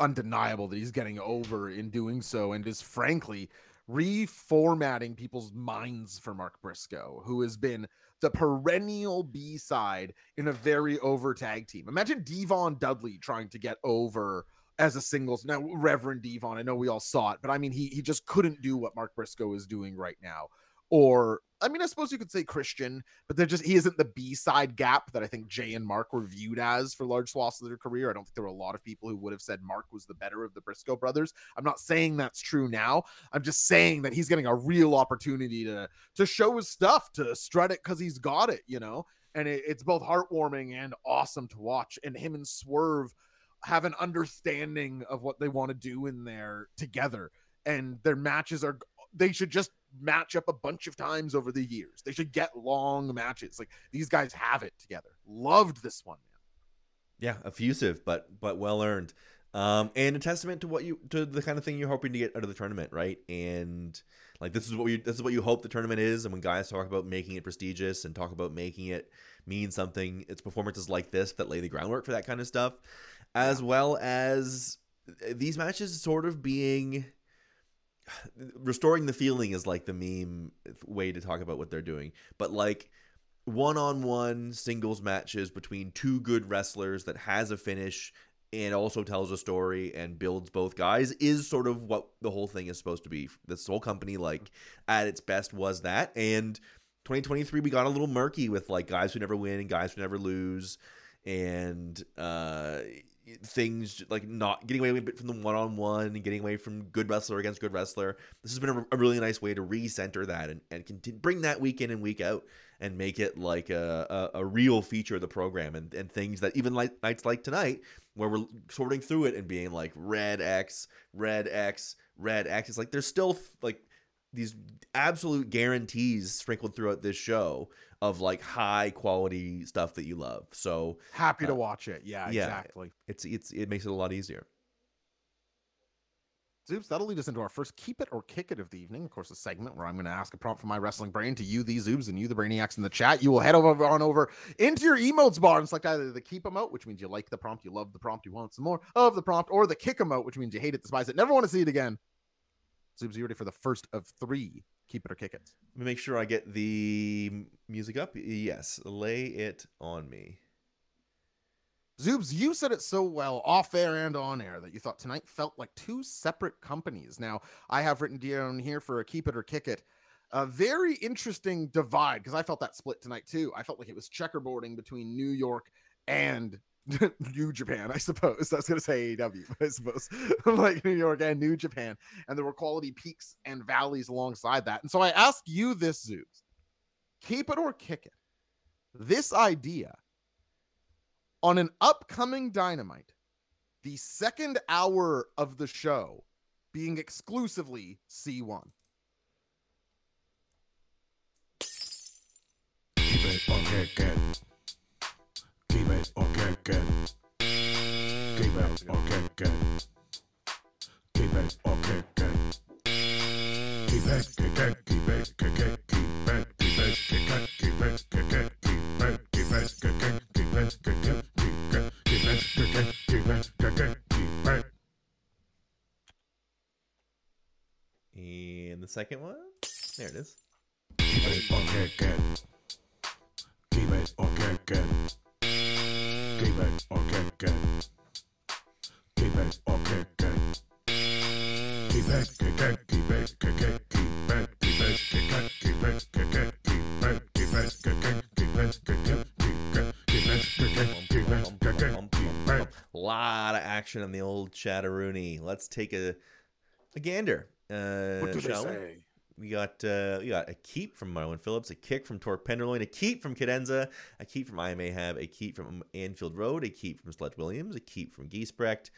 undeniable that he's getting over in doing so and is frankly reformatting people's minds for Mark Briscoe, who has been the perennial B side in a very over tag team. Imagine Devon Dudley trying to get over as a singles. Now, Reverend Devon, I know we all saw it, but I mean, he he just couldn't do what Mark Briscoe is doing right now. Or, I mean, I suppose you could say Christian, but they're just he isn't the B side gap that I think Jay and Mark were viewed as for large swaths of their career. I don't think there were a lot of people who would have said Mark was the better of the Briscoe brothers. I'm not saying that's true now. I'm just saying that he's getting a real opportunity to to show his stuff, to strut it because he's got it, you know. And it, it's both heartwarming and awesome to watch. And him and Swerve have an understanding of what they want to do in there together. And their matches are they should just match up a bunch of times over the years. They should get long matches. Like these guys have it together. Loved this one, man. Yeah, effusive, but but well earned, um, and a testament to what you to the kind of thing you're hoping to get out of the tournament, right? And like this is what you this is what you hope the tournament is, and when guys talk about making it prestigious and talk about making it mean something, it's performances like this that lay the groundwork for that kind of stuff, as well as these matches sort of being restoring the feeling is like the meme way to talk about what they're doing, but like one-on-one singles matches between two good wrestlers that has a finish and also tells a story and builds both guys is sort of what the whole thing is supposed to be. This whole company, like at its best, was that. And 2023, we got a little murky with like guys who never win and guys who never lose, and uh, things like not getting away a bit from the one on one and getting away from good wrestler against good wrestler. This has been a, a really nice way to recenter that and, and continue, bring that week in and week out and make it like a, a, a real feature of the program and, and things that even like nights like tonight where we're sorting through it and being like red X, red X, red X. It's like there's still like these absolute guarantees sprinkled throughout this show of like high quality stuff that you love. So Happy to Uh, watch it. Yeah, yeah. exactly. it's it's it makes it a lot easier. Zoobs, that'll lead us into our first keep it or kick it of the evening. Of course, a segment where I'm going to ask a prompt from my wrestling brain to you, these Zoobs, and you, the Brainiacs in the chat. You will head over on over into your emotes bar and select either the keep emote, which means you like the prompt, you love the prompt, you want some more of the prompt, or the kick emote, which means you hate it, despise it, never want to see it again. Zoobs, you ready for the first of three keep it or kick it? Let me make sure I get the music up. Yes, lay it on me. Zoobs, you said it so well off air and on air that you thought tonight felt like two separate companies. Now, I have written down here for a keep it or kick it a very interesting divide because I felt that split tonight too. I felt like it was checkerboarding between New York and New Japan, I suppose. I was going to say AEW, I suppose like New York and New Japan. And there were quality peaks and valleys alongside that. And so I ask you this, Zoobs keep it or kick it. This idea on an upcoming Dynamite, the second hour of the show being exclusively C1. Keep it or kick it. It, keep it, kick it, keep it, keep it, kick it, keep it, kick it, keep it, keep it, kick it, keep it, kick it, keep it. And the second one, there it is. Keep it kick it. Keep it it. Keep it or kick it. Keep it or kick it. Keep it, kick it, keep it, kick it, keep it, keep it, kick it, keep it, kick it, keep it, keep it, kick it, keep it, kick it, keep it, keep it, kick it, keep it, kick it, keep it. A lot of action on the old Chatteroony. Let's take a a gander. Uh, What do they shall we? say? We got uh, we got a keep from Marlon Phillips, a kick from Torque Penderloin, a keep from Cadenza, a keep from I May Have, a keep from Anfield Road, a keep from Sledge Williams, a keep from Giesbrecht.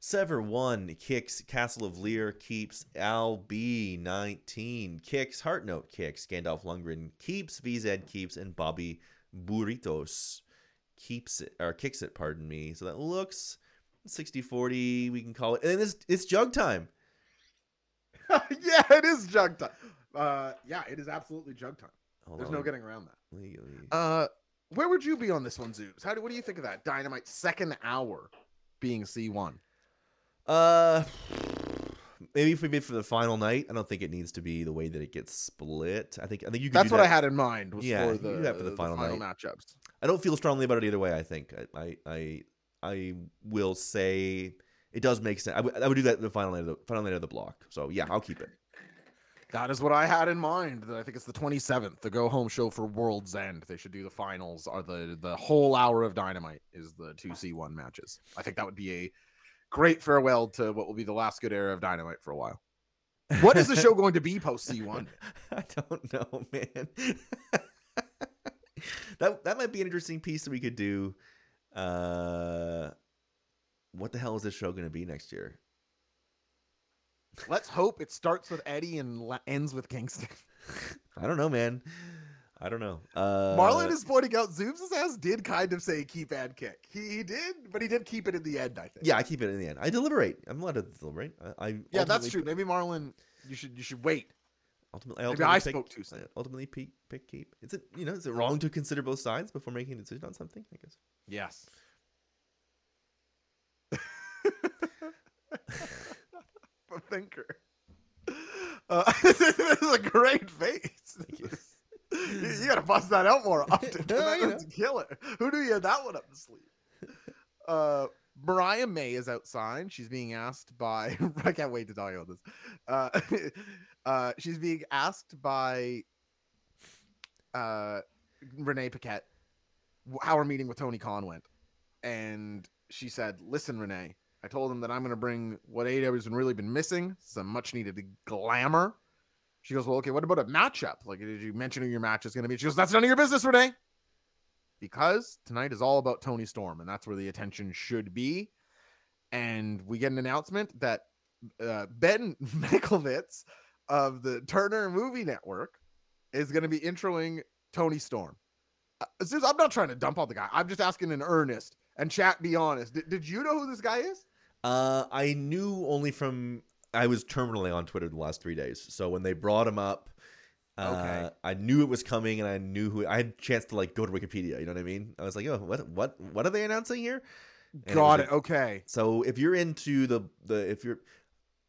Sever one kicks Castle of Lear keeps Al B nineteen kicks Heart Note kicks Gandalf Lundgren keeps VZ keeps and Bobby Burritos keeps it or kicks it. Pardon me. So that looks 60-40, We can call it, and it's it's jug time. yeah, it is jug time. Uh, yeah, it is absolutely jug time. Hold There's on, no getting around that. let me- let me- Uh, where would you be on this one, Zoobs? How do what do you think of that Dynamite second hour being C1? Uh, maybe if we made for the final night, I don't think it needs to be the way that it gets split. I think I think you. Could That's what that. I had in mind. Was Yeah, for you the, do that for the final matchups. I don't feel strongly about it either way. I think I I I, I will say it does make sense. I would- would do that in the final night of the final night of the block. So yeah, I'll keep it. That is what I had in mind. I think it's the 27th, the go home show for World's End. They should do the finals or the the whole hour of Dynamite is the two C1 matches. I think that would be a great farewell to what will be the last good era of Dynamite for a while. What is the show going to be post C1? I don't know, man. that that might be an interesting piece that we could do. Uh, what the hell is this show going to be next year? Let's hope it starts with Eddie and la- ends with Kingston. I don't know, man. I don't know. Uh, Marlon is pointing out Zoobs' ass did kind of say keep and kick. He, he did, but he did keep it in the end, I think. Yeah, I keep it in the end. I deliberate. I'm allowed to deliberate. I, I Yeah, that's true. Maybe Marlon, you should you should wait. Ultimately, I Maybe ultimately I pick, spoke too soon. I ultimately pick, pick keep. Is it you know is it wrong to consider both sides before making a decision on something? I guess. Yes. a thinker. Uh, this is a great face. you. you, you gotta bust that out more often. No, that you was killer. Who knew you had that one up the sleeve? Uh, Mariah May is outside. She's being asked by. I can't wait to talk about this. Uh, uh, she's being asked by uh, Renee Paquette how her meeting with Tony Khan went, and she said, "Listen, Renee, I told him that I'm going to bring what AEW's been really been missing, some much needed glamour." She goes, "Well, okay, what about a matchup? Like, did you mention who your match is going to be?" She goes, "That's none of your business, Renee." Because tonight is all about Toni Storm, and that's where the attention should be. And we get an announcement that uh, Ben Mikovits of the Turner Movie Network is going to be introing Toni Storm. Uh, I'm not trying to dump on the guy. I'm just asking in earnest. And chat, be honest. Did, did you know who this guy is? Uh, I knew only from I was terminally on Twitter the last three days. So when they brought him up, uh, Okay. I knew it was coming, and I knew who. I had a chance to like go to Wikipedia. You know what I mean? I was like, oh, what, what, what are they announcing here? And Got it. Okay. So if you're into the the if you're,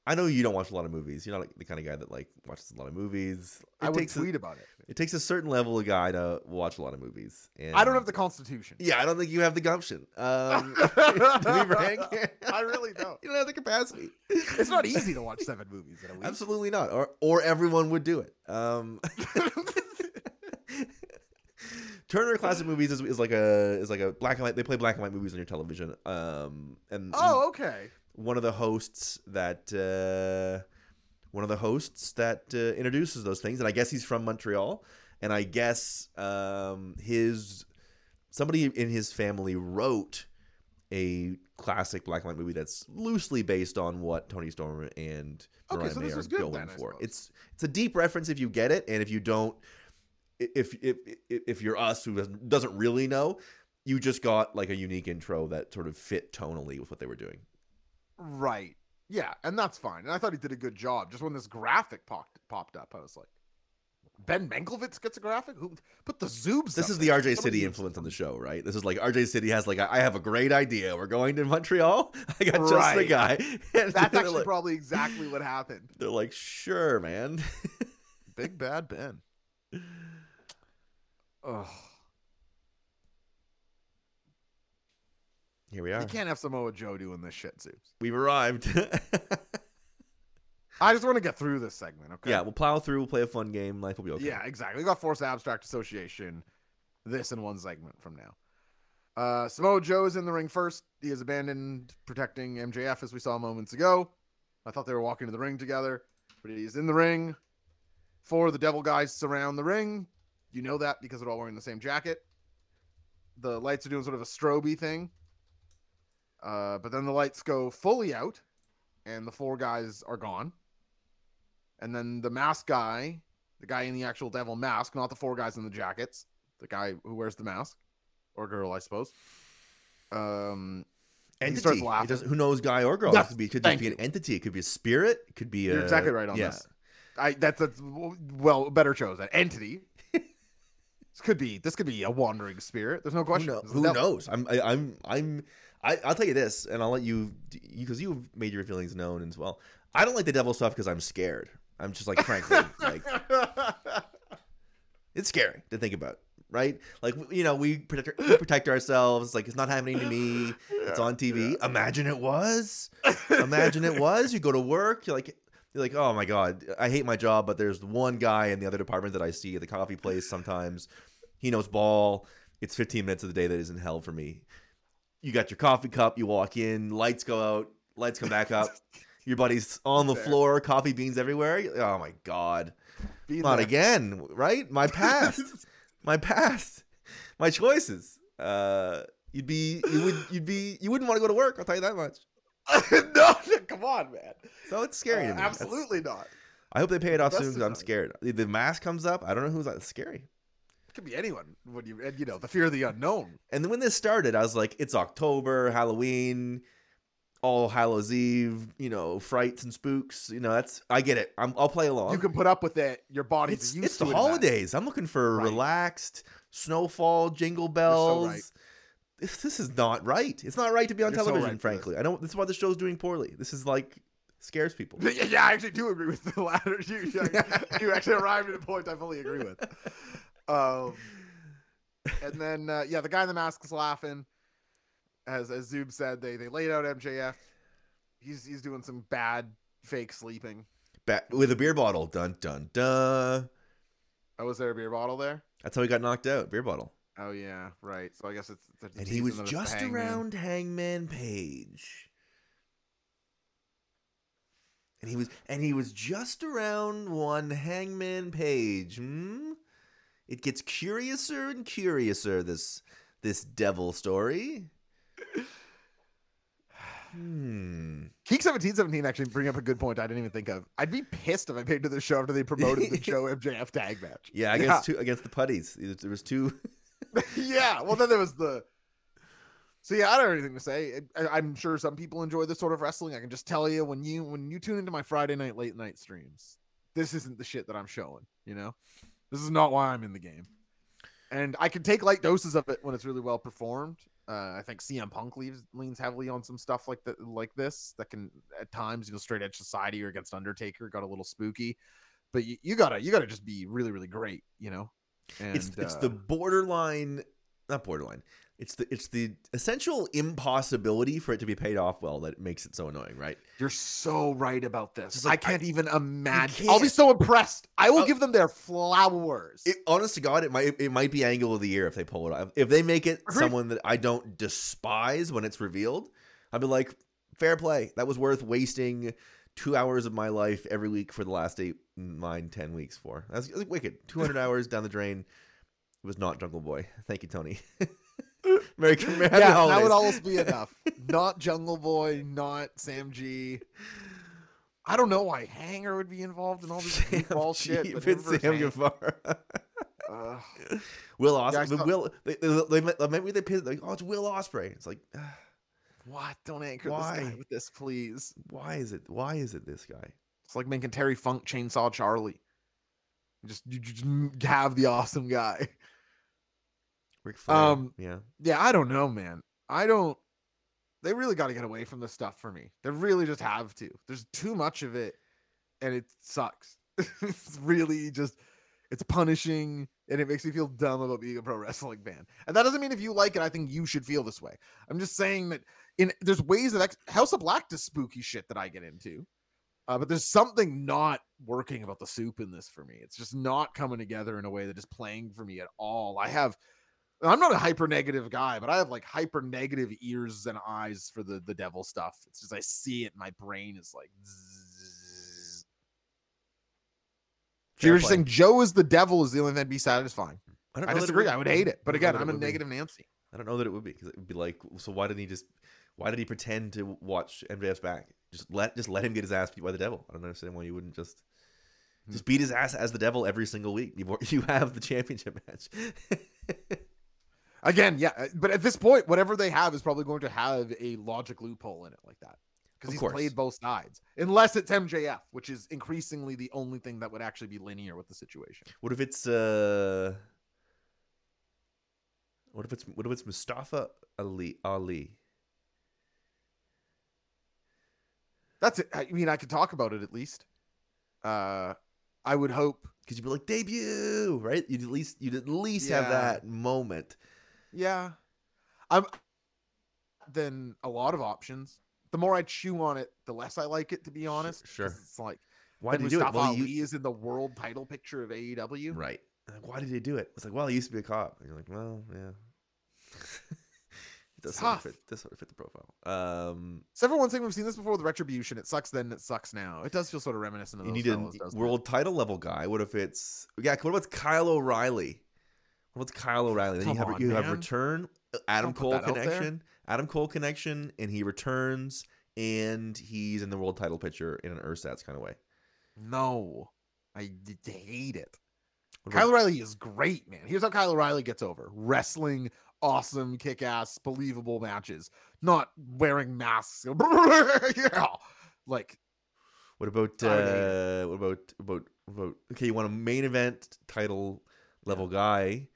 I know you don't watch a lot of movies. You're not like the kind of guy that like watches a lot of movies. It I would takes a- tweet about it. it takes a certain level of guy to watch a lot of movies. And I don't have the constitution. Yeah, I don't think you have the gumption. Um, to be frank, I really don't. You don't have the capacity. It's not easy to watch seven movies in a week. Absolutely not. Or or everyone would do it. Um, Turner Classic Movies is, is like a is like a black and white. They play black and white movies on your television. Um, and oh, okay. One of the hosts that uh, one of the hosts that uh, introduces those things, and I guess he's from Montreal, and I guess um, his somebody in his family wrote a classic black and white movie that's loosely based on what Toni Storm and Okay, Mariah so May this are going then, for. It's it's a deep reference if you get it, and if you don't, if if if, if you're us who doesn't- doesn't really know, you just got like a unique intro that sort of fit tonally with what they were doing. Right. Yeah, and that's fine. And I thought he did a good job. Just when this graphic popped popped up, I was like, Ben Mankiewicz gets a graphic? Who put the zoobs? This is the? RJ City influence on the show, right? This is like RJ City has like I have a great idea. We're going to Montreal. I got just the guy. And That's actually like, probably exactly what happened. they're like, sure, man. Big bad Ben. Ugh. Here we are. You can't have Samoa Joe doing this shit, Zoobs. We've arrived. I just want to get through this segment, okay? yeah, we'll plow through. We'll play a fun game. Life will be okay. Yeah, exactly. We got Force Abstract Association. This in one segment from now. Uh, Samoa Joe is in the ring first. He is abandoned protecting MJF as we saw moments ago. I thought they were walking to the ring together, but he's in the ring. Four of the devil guys surround the ring. You know that because they're all wearing the same jacket. The lights are doing sort of a stroby thing. Uh, but then the lights go fully out, and the four guys are gone. And then the mask guy, the guy in the actual devil mask, not the four guys in the jackets, the guy who wears the mask, or girl, I suppose. Um, He starts laughing. doesn't- who knows, guy or girl? That's- it could be, could thank be an entity. It could be a spirit. It could be. you're a, exactly right on yeah. this. I that's, that's well better chosen. Entity. this could be this could be a wandering spirit. There's no Who, question. know, who knows? I'm. I, I'm. I'm. I, I'll tell you this, and I'll let you, because you, have made your feelings known as well. I don't like the devil stuff because I'm scared. I'm just like, frankly, like it's scary to think about, right? Like you know, we protect we protect ourselves. Like it's not happening to me. It's on TV. Imagine it was. Imagine it was. You go to work. You're like. You're like, oh my god, I hate my job, but there's one guy in the other department that I see at the coffee place sometimes. He knows ball. It's 15 minutes of the day that is in hell for me. You got your coffee cup. You walk in. Lights go out. Lights come back up. Your buddy's on the Fair. floor. Coffee beans everywhere. Oh my god. Be Not there. again, right? My past, my past, my choices. Uh, you'd be, you would, you'd be, you wouldn't want to go to work. I'll tell you that much. no, come on, man. So it's scary Uh, to me. absolutely not. I hope they pay it off soon because I'm scared. The- The mask comes up. I don't know who's. It's scary. Could be anyone when you and you know the fear of the unknown. And when this started, I was like, it's October, Halloween, All Hallows Eve, you know, frights and spooks. You know, that's I get it. I'm, I'll play along. You can put up with it. Your body's it's used it's to the it holidays. I'm looking for Right. relaxed snowfall, jingle so bells. right. this, this is not right. It's not right to be on You're so television, right frankly. I know this is why the show's doing poorly. This is like scares people. Yeah, I actually do agree with the latter. You, you actually arrived at a point I fully agree with. Um, and then uh, yeah, the guy in the mask is laughing. As as Zoob said, they they laid out MJF. He's he's doing some bad fake sleeping. Ba- with a beer bottle. Dun dun dun. Oh, was there a beer bottle there? That's how he got knocked out. Beer bottle. Oh yeah, right. So I guess it's, it's And he was teasing that it's the just Hangman. around Hangman Page. And he was and he was just around one Hangman Page. Hmm? It gets curiouser and curiouser this this devil story. Hmm. Geek seventeen seventeen actually bring up a good point I didn't even think of. I'd be pissed if I paid to the show after they promoted the Joe MJF tag match. Yeah, I guess two against the putties. There was two. yeah. Well, then there was the. So yeah, I don't have anything to say. I'm sure some people enjoy this sort of wrestling. I can just tell you when you when you tune into my Friday night late night streams, this isn't the shit that I'm showing. You know, this is not why I'm in the game. And I can take light doses of it when it's really well performed. Uh, I think CM Punk leaves, leans heavily on some stuff like that, like this, that can at times, you know, straight edge society or against Undertaker got a little spooky. But you, you gotta, you gotta just be really, really great, you know. And it's it's uh, the borderline not borderline it's the it's the essential impossibility for it to be paid off well that makes it so annoying right You're so right about this. Like, I can't even imagine. I'll be so impressed. I will Uh, give them their flowers. it, honest to god it might it might be angle of the year if they pull it off if they make it Agreed. someone that i don't despise when it's revealed i'd be like fair play that was worth wasting two hours of my life every week for the last eight nine ten weeks for that's, that's wicked 200 hours down the drain it was not jungle boy thank you tony Merry, Merry yeah, that would almost be enough. not Jungle Boy, not Sam G. I don't know why Hanger would be involved in all this goofball shit. But it's Sam Hang- Guevara. uh, Will Yeah, Ospreay. saw- Will they, they, they, maybe they pissed like, oh, it's Will Ospreay. It's like, ah, what? Don't anchor this guy with this, please. why is it? Why is it this guy? It's like making Terry Funk chainsaw Charlie. Just you just have the awesome guy. Flair. Um, yeah. Yeah, I don't know, man. I don't. They really got to get away from this stuff for me. They really just have to. There's too much of it, and it sucks. it's really just. It's punishing, and it makes me feel dumb about being a pro wrestling fan. And that doesn't mean if you like it, I think you should feel this way. I'm just saying that in there's ways that ex- House of Black does spooky shit that I get into. Uh, but there's something not working about the soup in this for me. It's just not coming together in a way that is playing for me at all. I have I'm not a hyper negative guy, but I have like hyper negative ears and eyes for the the devil stuff. It's just I see it, my brain is like. zzz. So you're play. saying Joe is the devil is the only thing that'd be satisfying. I don't I know that it disagree. I would hate it, but I don't know again, I'm a would be. negative Nancy. I don't know that it would be because it would be like, so why did he just? Why did he pretend to watch MJF's back? Just let just let him get his ass beat by the devil. I don't understand why you wouldn't just Hmm. just beat his ass as the devil every single week. You you have the championship match. Again, yeah, uh, but at this point, whatever they have is probably going to have a logic loophole in it like that because he's course. played both sides, unless it's MJF, which is increasingly the only thing that would actually be linear with the situation. What if it's uh what if it's what if it's Mustafa Ali Ali? That's it. I mean, I could talk about it at least. Uh, I would hope. Because you'd be like debut, right? You'd at least you'd at least have that moment. Yeah, I'm. Then a lot of options. The more I chew on it, the less I like it. To be honest, sure. It's like Why did he do it? Well, Ali he, is in the world title picture of AEW. right. Like, why did he do it? It's like, well, he used to be a cop. And you're like, well, yeah. it does sort of fit. Does sort of fit the profile. Um, So everyone's saying we've seen this before with Retribution. It sucks then. It sucks now. It does feel sort of reminiscent of you need a doesn't it? world title level guy. What if it's yeah? What about Kyle O'Reilly? What about Kyle O'Reilly? Then you have on, you have return uh, Adam Don't Cole that out there. connection. Adam Cole connection, and he returns, and he's in the world title picture in an ersatz kind of way. No, I d- hate it. What Kyle O'Reilly is great, man. Here's how Kyle O'Reilly gets over: wrestling awesome, kick-ass, believable matches, not wearing masks. yeah, like What about I would hate uh, what about about what about okay? You want a main event title level guy?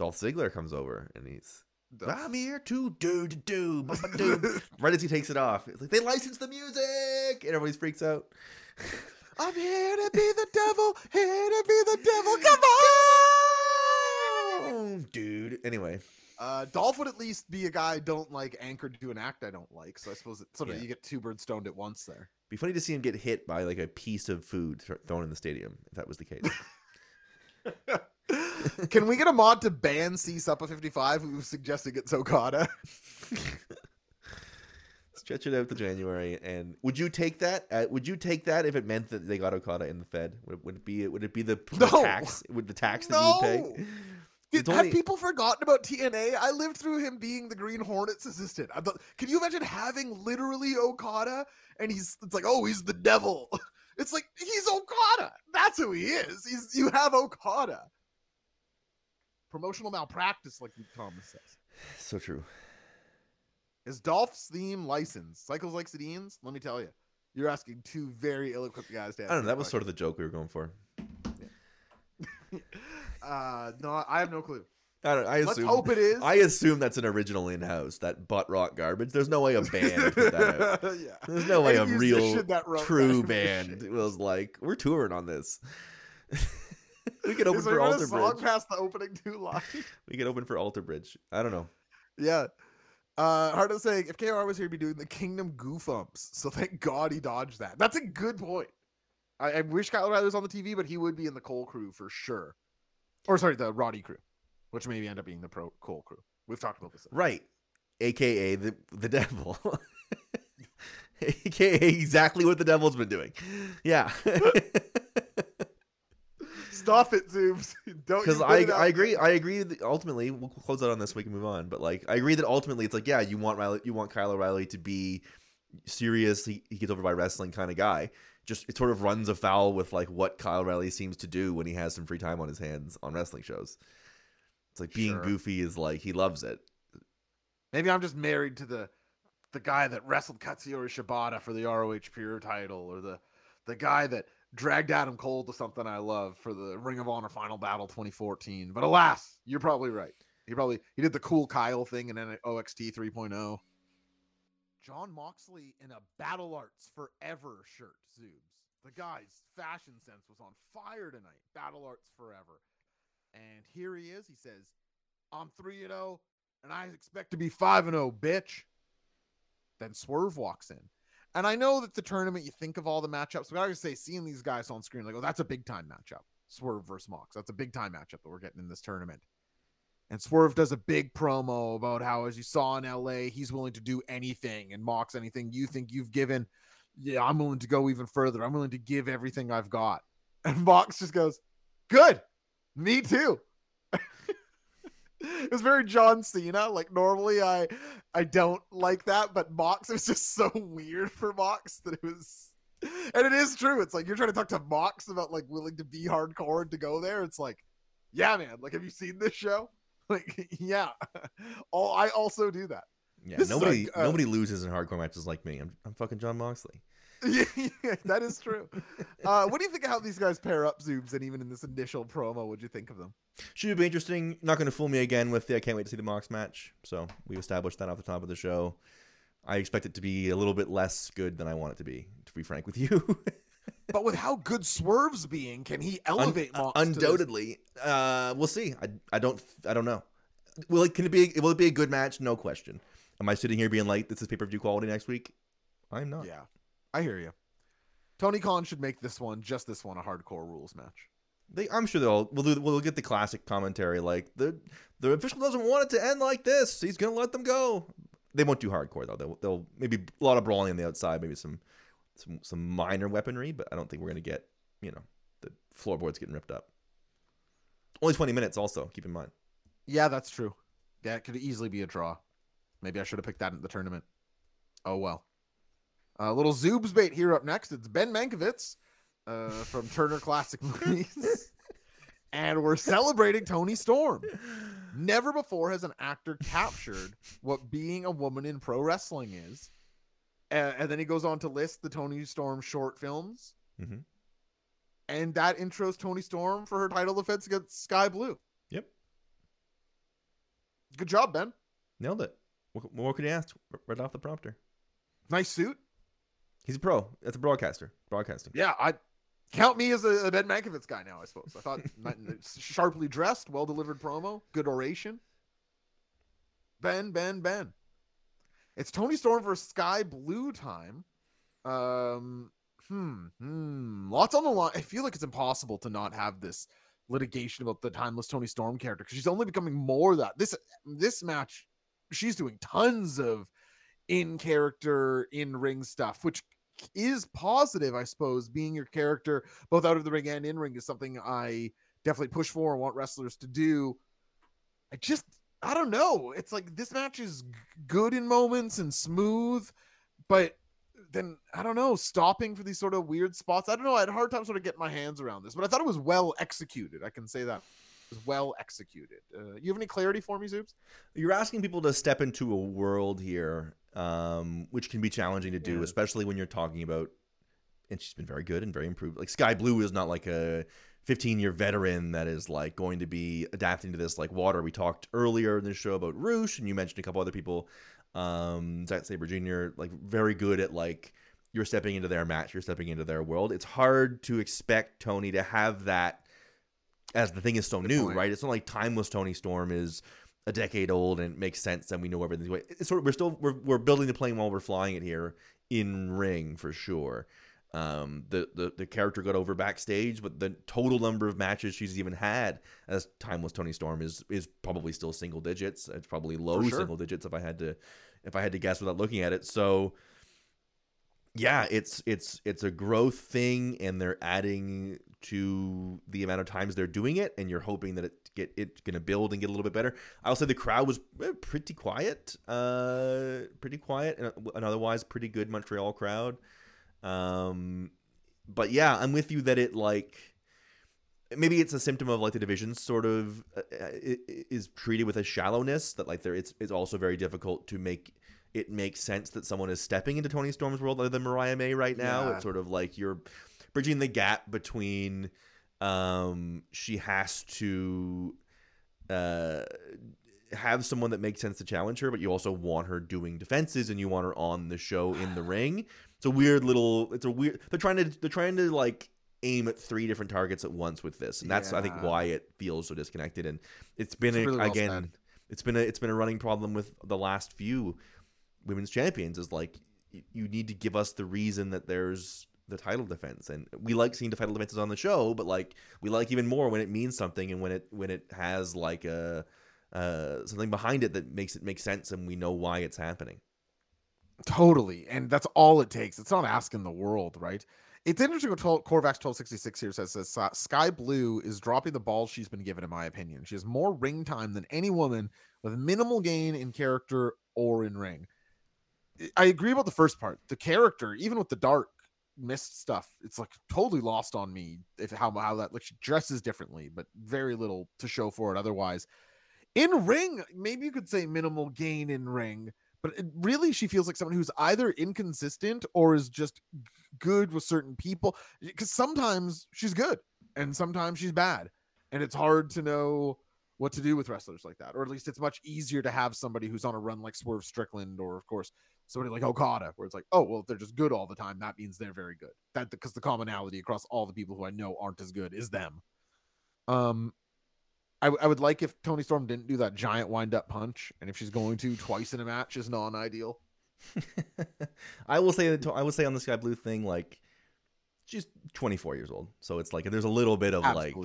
Dolph Ziggler comes over and he's I'm here to do do do ba- ba- do." right as he takes it off. It's like they license the music, and everybody freaks out. I'm here to be the devil, here to be the devil. Come on, dude. Anyway, Uh, Dolph would at least be a guy I don't like anchored to an act I don't like. So I suppose it's sort of Yeah. you get two birds stoned at once there. be funny to see him get hit by like a piece of food th- thrown in the stadium if that was the case. Can we get a mod to ban C Suppa 55 who's suggesting it's Okada? Stretch it out to January, and would you take that? Uh, would you take that if it meant that they got Okada in the Fed? Would, would it be? Would it be the, the No. tax? Would the tax that you pay? It's have only- people forgotten about TNA? I lived through him being the Green Hornets assistant. Thought, can you imagine having literally Okada and he's it's like, oh, he's the devil. It's like he's Okada. That's who he is. He's you have Okada. Promotional malpractice, like Luke Thomas says. So true. Is Dolph's theme licensed? Cycles like Sedines? Let me tell you. You're asking two very ill-equipped guys to I don't know. That was sort of the joke we were going for. of uh no, I have no clue. I don't. I Let's assume. hope it is. I assume that's an original in-house. That butt rock garbage. There's no way a band put that out. yeah. There's no way a And the real true band was like, we're touring on this. We could open for there even a Alter Bridge. past the opening two? We could open for Alter Bridge. I don't know. yeah. Uh, hard to say. If KR was here, he'd be doing the Kingdom Goof Umps. So thank God he dodged that. That's a good point. I, I wish Kyle O'Reilly was on the TV, but he would be in the Cole crew for sure. Or sorry, the Roddy crew, which maybe end up being the pro Cole crew. We've talked about this. Right. AKA the the devil. AKA exactly what the devil's been doing. Yeah. Stop it, Zooms. Don't Because I, I agree. I agree that ultimately we'll close out on this we can move on but like I agree that ultimately it's like yeah you want Riley you want Kyle O'Reilly to be serious he, he gets over by wrestling kind of guy just it sort of runs afoul with like what Kyle O'Reilly seems to do when he has some free time on his hands on wrestling shows it's like being Sure. goofy is like he loves it Maybe I'm just married to the the guy that wrestled Katsuyori Shibata for the ROH Pure title, or the the guy that dragged Adam Cole to something I love for the Ring of Honor Final Battle 2014. But alas, you're probably right. He probably he did the cool Kyle thing in OXT 3.0. Jon Moxley in a Battle Arts Forever shirt, Zoobs. The guy's fashion sense was on fire tonight. Battle Arts Forever. And here he is. He says, I'm 3 0 and I expect to be 5 and 0, bitch. Then Swerve walks in. And I know that the tournament, you think of all the matchups, but I always say, seeing these guys on screen, like, oh, that's a big time matchup. Swerve versus Mox. That's a big time matchup that we're getting in this tournament. And Swerve does a big promo about how, as you saw in LA, he's willing to do anything. And Mox, anything you think you've given, yeah, I'm willing to go even further. I'm willing to give everything I've got. And Mox just goes, good. Me too. it was very John Cena. Like normally I I don't like that, but Mox it was just so weird for Mox that it was and it is true. It's like you're trying to talk to Mox about like willing to be hardcore and to go there. It's like, yeah, man. Like, have you seen this show? Like, yeah. All I also do that. yeah This nobody like, uh, nobody loses in hardcore matches like me I'm, I'm fucking Jon Moxley yeah, that is true. Uh, what do you think of how these guys pair up zooms and even in this initial promo, what'd you think of them? Should be interesting. Not going to fool me again with the I can't wait to see the Mox match. So we established that off the top of the show. I expect it to be a little bit less good than I want it to be, to be frank with you. But with how good Swerve's being, can he Un- elevate Mox? this- undoubtedly, uh, we'll see. I, I don't I don't know. Will it can it be will it be a good match? No question. Am I sitting here being like this is pay per view quality next week? I'm not. Yeah, I hear you. Tony Khan should make this one, just this one, a hardcore rules match. They, I'm sure they'll we'll do we'll get the classic commentary like the the official doesn't want it to end like this. He's gonna let them go. They won't do hardcore though. They'll, they'll maybe a lot of brawling on the outside, maybe some some some minor weaponry, but I don't think we're gonna get you know the floorboards getting ripped up. Only 20 minutes. Also, keep in mind. Yeah, that's true. Yeah, it could easily be a draw. Maybe I should have picked that in the tournament. Oh well. A little Zoobs bait here up next. It's Ben Mankiewicz uh, from Turner Classic Movies. and we're celebrating Toni Storm. Never before has an actor captured what being a woman in pro wrestling is. And, and then he goes on to list the Toni Storm short films. Mhm. And that intros Toni Storm for her title defense against Skye Blue. Yep. Good job, Ben. Nailed it. What, what could you ask? Right off the prompter. Nice suit. He's a pro. That's a broadcaster. Broadcasting. Yeah, I count me as a, a Ben Mankiewicz guy now. I suppose. I thought sharply dressed, well delivered promo, good oration. Ben, Ben, Ben. It's Toni Storm versus Skye Blue time. Um, hmm, hmm. Lots on the line. I feel like it's impossible to not have this litigation about the timeless Toni Storm character because she's only becoming more that this this match. She's doing tons of in character, in ring stuff, which is positive, I suppose. Being your character both out of the ring and in ring is something I definitely push for and want wrestlers to do. I just, I don't know. It's like this match is good in moments and smooth, but then I don't know, stopping for these sort of weird spots. I don't know. I had a hard time sort of getting my hands around this, but I thought it was well executed. I can say that was well executed. Uh, you have any clarity for me, Zoobs? You're asking people to step into a world here, um, which can be challenging to do, Yeah. especially when you're talking about. And she's been very good and very improved. Like Skye Blue is not like a 15 year veteran that is like going to be adapting to this like water. We talked earlier in the show about Rush, and you mentioned a couple other people, um, Zack Sabre Jr. Like very good at like you're stepping into their match, you're stepping into their world. It's hard to expect Toni to have that as the thing is so Good new, point. right? It's not like timeless Toni Storm is a decade old and it makes sense and we know everything's way. It's sort of we're still we're, we're building the plane while we're flying it here in ring for sure. Um, the, the the character got over backstage, but the total number of matches she's even had as timeless Toni Storm is is probably still single digits. It's probably low sure. single digits if I had to if I had to guess without looking at it. So yeah, it's it's it's a growth thing, and they're adding to the amount of times they're doing it, and you're hoping that it get it's gonna build and get a little bit better. I'll say the crowd was eh, pretty quiet, uh, pretty quiet, and an otherwise pretty good Montreal crowd. Um, but yeah, I'm with you that it like maybe it's a symptom of like the division sort of uh, uh, is treated with a shallowness that like there it's it's also very difficult to make it makes sense that someone is stepping into Toni Storm's world other than Mariah May right now. Yeah. It's sort of like you're bridging the gap between um she has to uh have someone that makes sense to challenge her, but you also want her doing defenses and you want her on the show in the ring. It's a weird little it's a weird they're trying to they're trying to like aim at three different targets at once with this. And that's I think why it feels so disconnected and it's been It's a, really well again said. it's been a it's been a running problem with the last few women's champions is like you need to give us the reason that there's the title defense and we like seeing the title defenses on the show but like we like even more when it means something and when it when it has like a uh something behind it that makes it make sense and we know why it's happening Totally. And that's all it takes. It's not asking the world, right? It's interesting what 12, Corvax 1266 here says, says Skye Blue is dropping the ball she's been given, in my opinion. She has more ring time than any woman with minimal gain in character or in ring. I agree about the first part. The character, even with the dark mist stuff, it's like totally lost on me if how how that like she dresses differently, but very little to show for it otherwise. In ring, maybe you could say minimal gain in ring, but really she feels like someone who's either inconsistent or is just good with certain people because sometimes she's good and sometimes she's bad and it's hard to know what to do with wrestlers like that or at least it's much easier to have somebody who's on a run like swerve strickland or of course somebody like okada where it's like oh well if they're just good all the time that means they're very good. That because the commonality across all the people who i know aren't as good is them. Um I, w- I would like if Toni Storm didn't do that giant wind up punch, and if she's going to twice in a match is non ideal. I will say that I will say on the Skye Blue thing like she's 24 years old so it's like there's a little bit of like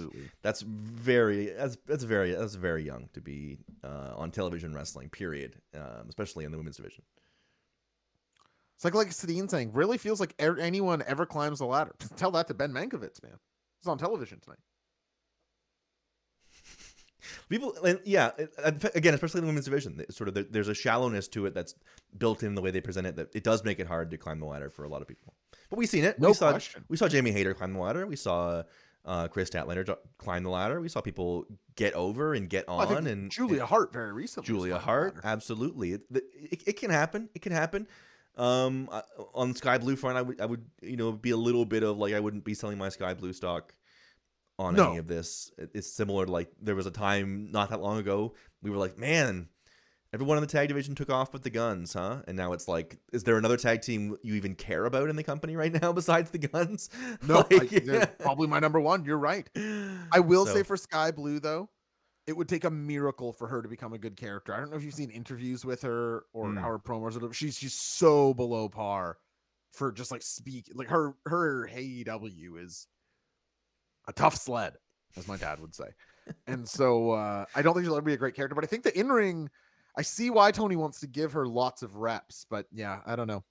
that's very that's that's very that's very young to be uh, on television wrestling period um, especially in the women's division It's like like Sadine saying, really feels like er- anyone ever climbs the ladder. Tell that to Ben Mankiewicz, man. He's on television tonight. people and yeah uh, again especially in the women's division sort of there- there's a shallowness to it that's built in the way they present it that it does make it hard to climb the ladder for a lot of people but we've seen it No we saw question. we saw Jamie Hayter climb the ladder we saw uh, Kris Statlander climb the ladder. We saw people get over and get on, and Julia Hart very recently. Julia Hart, absolutely. It, it, it can happen. It can happen. Um, I- on Skye Blue front, I would, I would, you know, be a little bit of like I wouldn't be selling my Skye Blue stock on No. any of this. It's similar to like there was a time not that long ago we were like, man, everyone in the tag division took off with the guns, huh? And now it's like, is there another tag team you even care about in the company right now besides the guns? No, Like, I, they're probably my number one. You're right. I will say for Skye Blue though, it would take a miracle for her to become a good character. I don't know if you've seen interviews with her or Mm. her promos. Or whatever. she's she's so below par for just like speak like her her AEW is a tough sled, as my dad would say. and so uh, I don't think she'll ever be a great character. But I think the in ring, I see why Toni wants to give her lots of reps. But yeah, I don't know.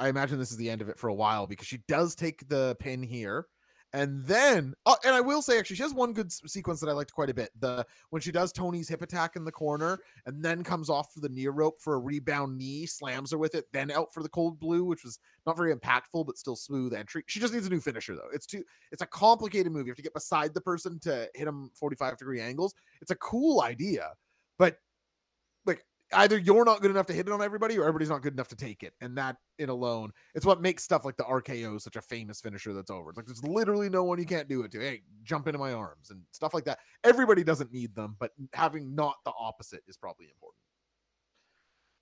I imagine this is the end of it for a while because she does take the pin here. And then, oh, and I will say, actually, she has one good sequence that I liked quite a bit. The when she does Toni's hip attack in the corner, and then comes off for the near rope for a rebound knee, slams her with it, then out for the cold blue, which was not very impactful but still smooth entry. She just needs a new finisher though. It's too, it's a complicated move. You have to get beside the person to hit them 45 degree angles. It's a cool idea, but either you're not good enough to hit it on everybody or everybody's not good enough to take it. And that in alone, it's what makes stuff like the RKO such a famous finisher that's over. It's like there's literally no one you can't do it to. Hey, jump into my arms and stuff like that. Everybody doesn't need them, but having not the opposite is probably important.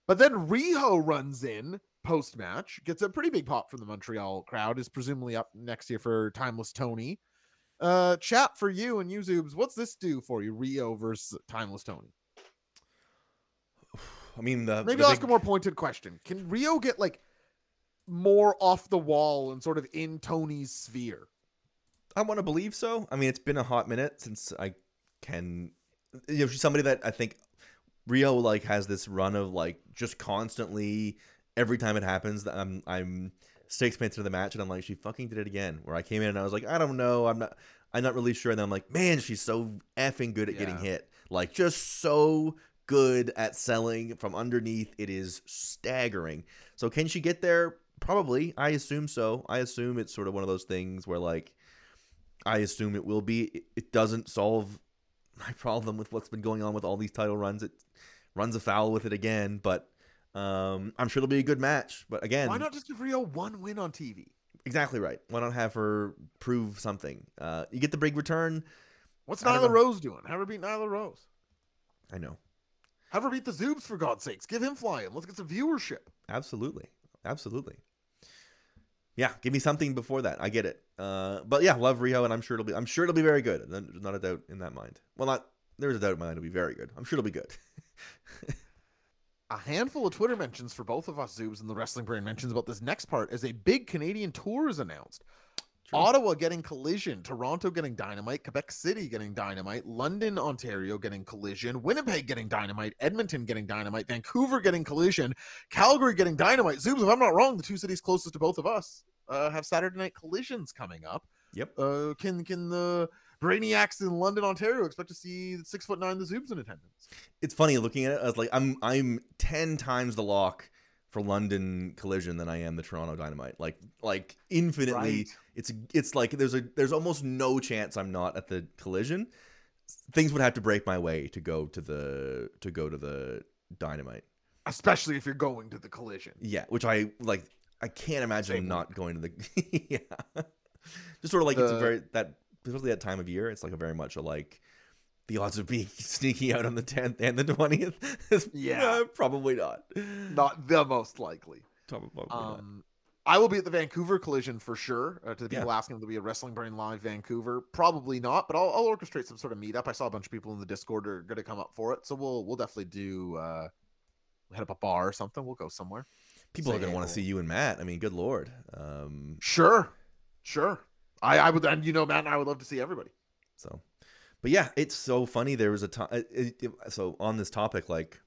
But then Riho runs in post match, gets a pretty big pop from the Montreal crowd, is presumably up next year for Timeless Toni. Uh, chat for you and you Zoobs, what's this do for you, Riho versus Timeless Toni? I mean, the Maybe the I'll big- ask a more pointed question. Can Riho get like more off the wall and sort of in Toni's sphere? I want to believe so. I mean, it's been a hot minute since I can. You know, she's somebody that I think Riho like has this run of like just constantly. Every time it happens, that I'm I'm six minutes into the match and I'm like, she fucking did it again. Where I came in and I was like, I don't know, I'm not, I'm not really sure. And then I'm like, man, she's so effing good at getting hit. Like just so good at selling from underneath. It is staggering. So can she get there? Probably. I assume so. I assume it's sort of one of those things where like I assume it will be. It, doesn't solve my problem with what's been going on with all these title runs. It runs afoul with it again, but um, I'm sure it'll be a good match. But again, Why not just give Riho one win on TV? exactly right. Why not have her prove something? Uh, you get the big return. What's Nyla. Rose doing? Have her beat Nyla Rose. I know. Have her beat the Zoobs for God's sakes. Give him flying. Let's get some viewership. Absolutely. Absolutely. Yeah, give me something before that. I get it. Uh, but yeah, love Riho, and I'm sure it'll be. I'm sure it'll be very good. There's not a doubt in that mind. Well, not there's a doubt in my mind. It'll be very good. I'm sure it'll be good. A handful of Twitter mentions for both of us Zoobs and the Wrestling Brain mentions about this next part as a big Canadian tour is announced. True. Ottawa getting collision, Toronto getting dynamite, Quebec City getting dynamite, London, Ontario getting collision, Winnipeg getting dynamite, Edmonton getting dynamite, Vancouver getting collision, Calgary getting dynamite. Zoobs, if I'm not wrong, the two cities closest to both of us uh, have Saturday night collisions coming up. Yep. Uh, can can the Brainiacs in London, Ontario expect to see six foot nine the Zoobs in attendance? it's funny looking at it. I was like, I'm I'm ten times the lock for London Collision than I am the Toronto Dynamite. Like like infinitely. Right. It's it's like there's a there's almost no chance I'm not at the Collision. Things would have to break my way to go to the to go to the Dynamite. Especially if you're going to the collision. Yeah, which I like. I can't imagine Same not going to the. yeah, just sort of like it's a very that especially that time of year. It's like a very much a like the odds of being sneaking out on the tenth and the twentieth. is Yeah. probably not. Not the most likely. Probably not. Um, I will be at the Vancouver collision for sure. Uh, to the Yeah. people asking if there'll be a Wrestling Brain Live Vancouver, probably not, but I'll, I'll orchestrate some sort of meetup. I saw a bunch of people in the Discord are going to come up for it, so we'll we'll definitely do uh, head up a bar or something. We'll go somewhere. People are going to want to see you and Matt. I mean, good lord. Um, Sure, sure. I I would, and you know, Matt and I would love to see everybody. So, but yeah, it's so funny. There was a time. So on this topic, like,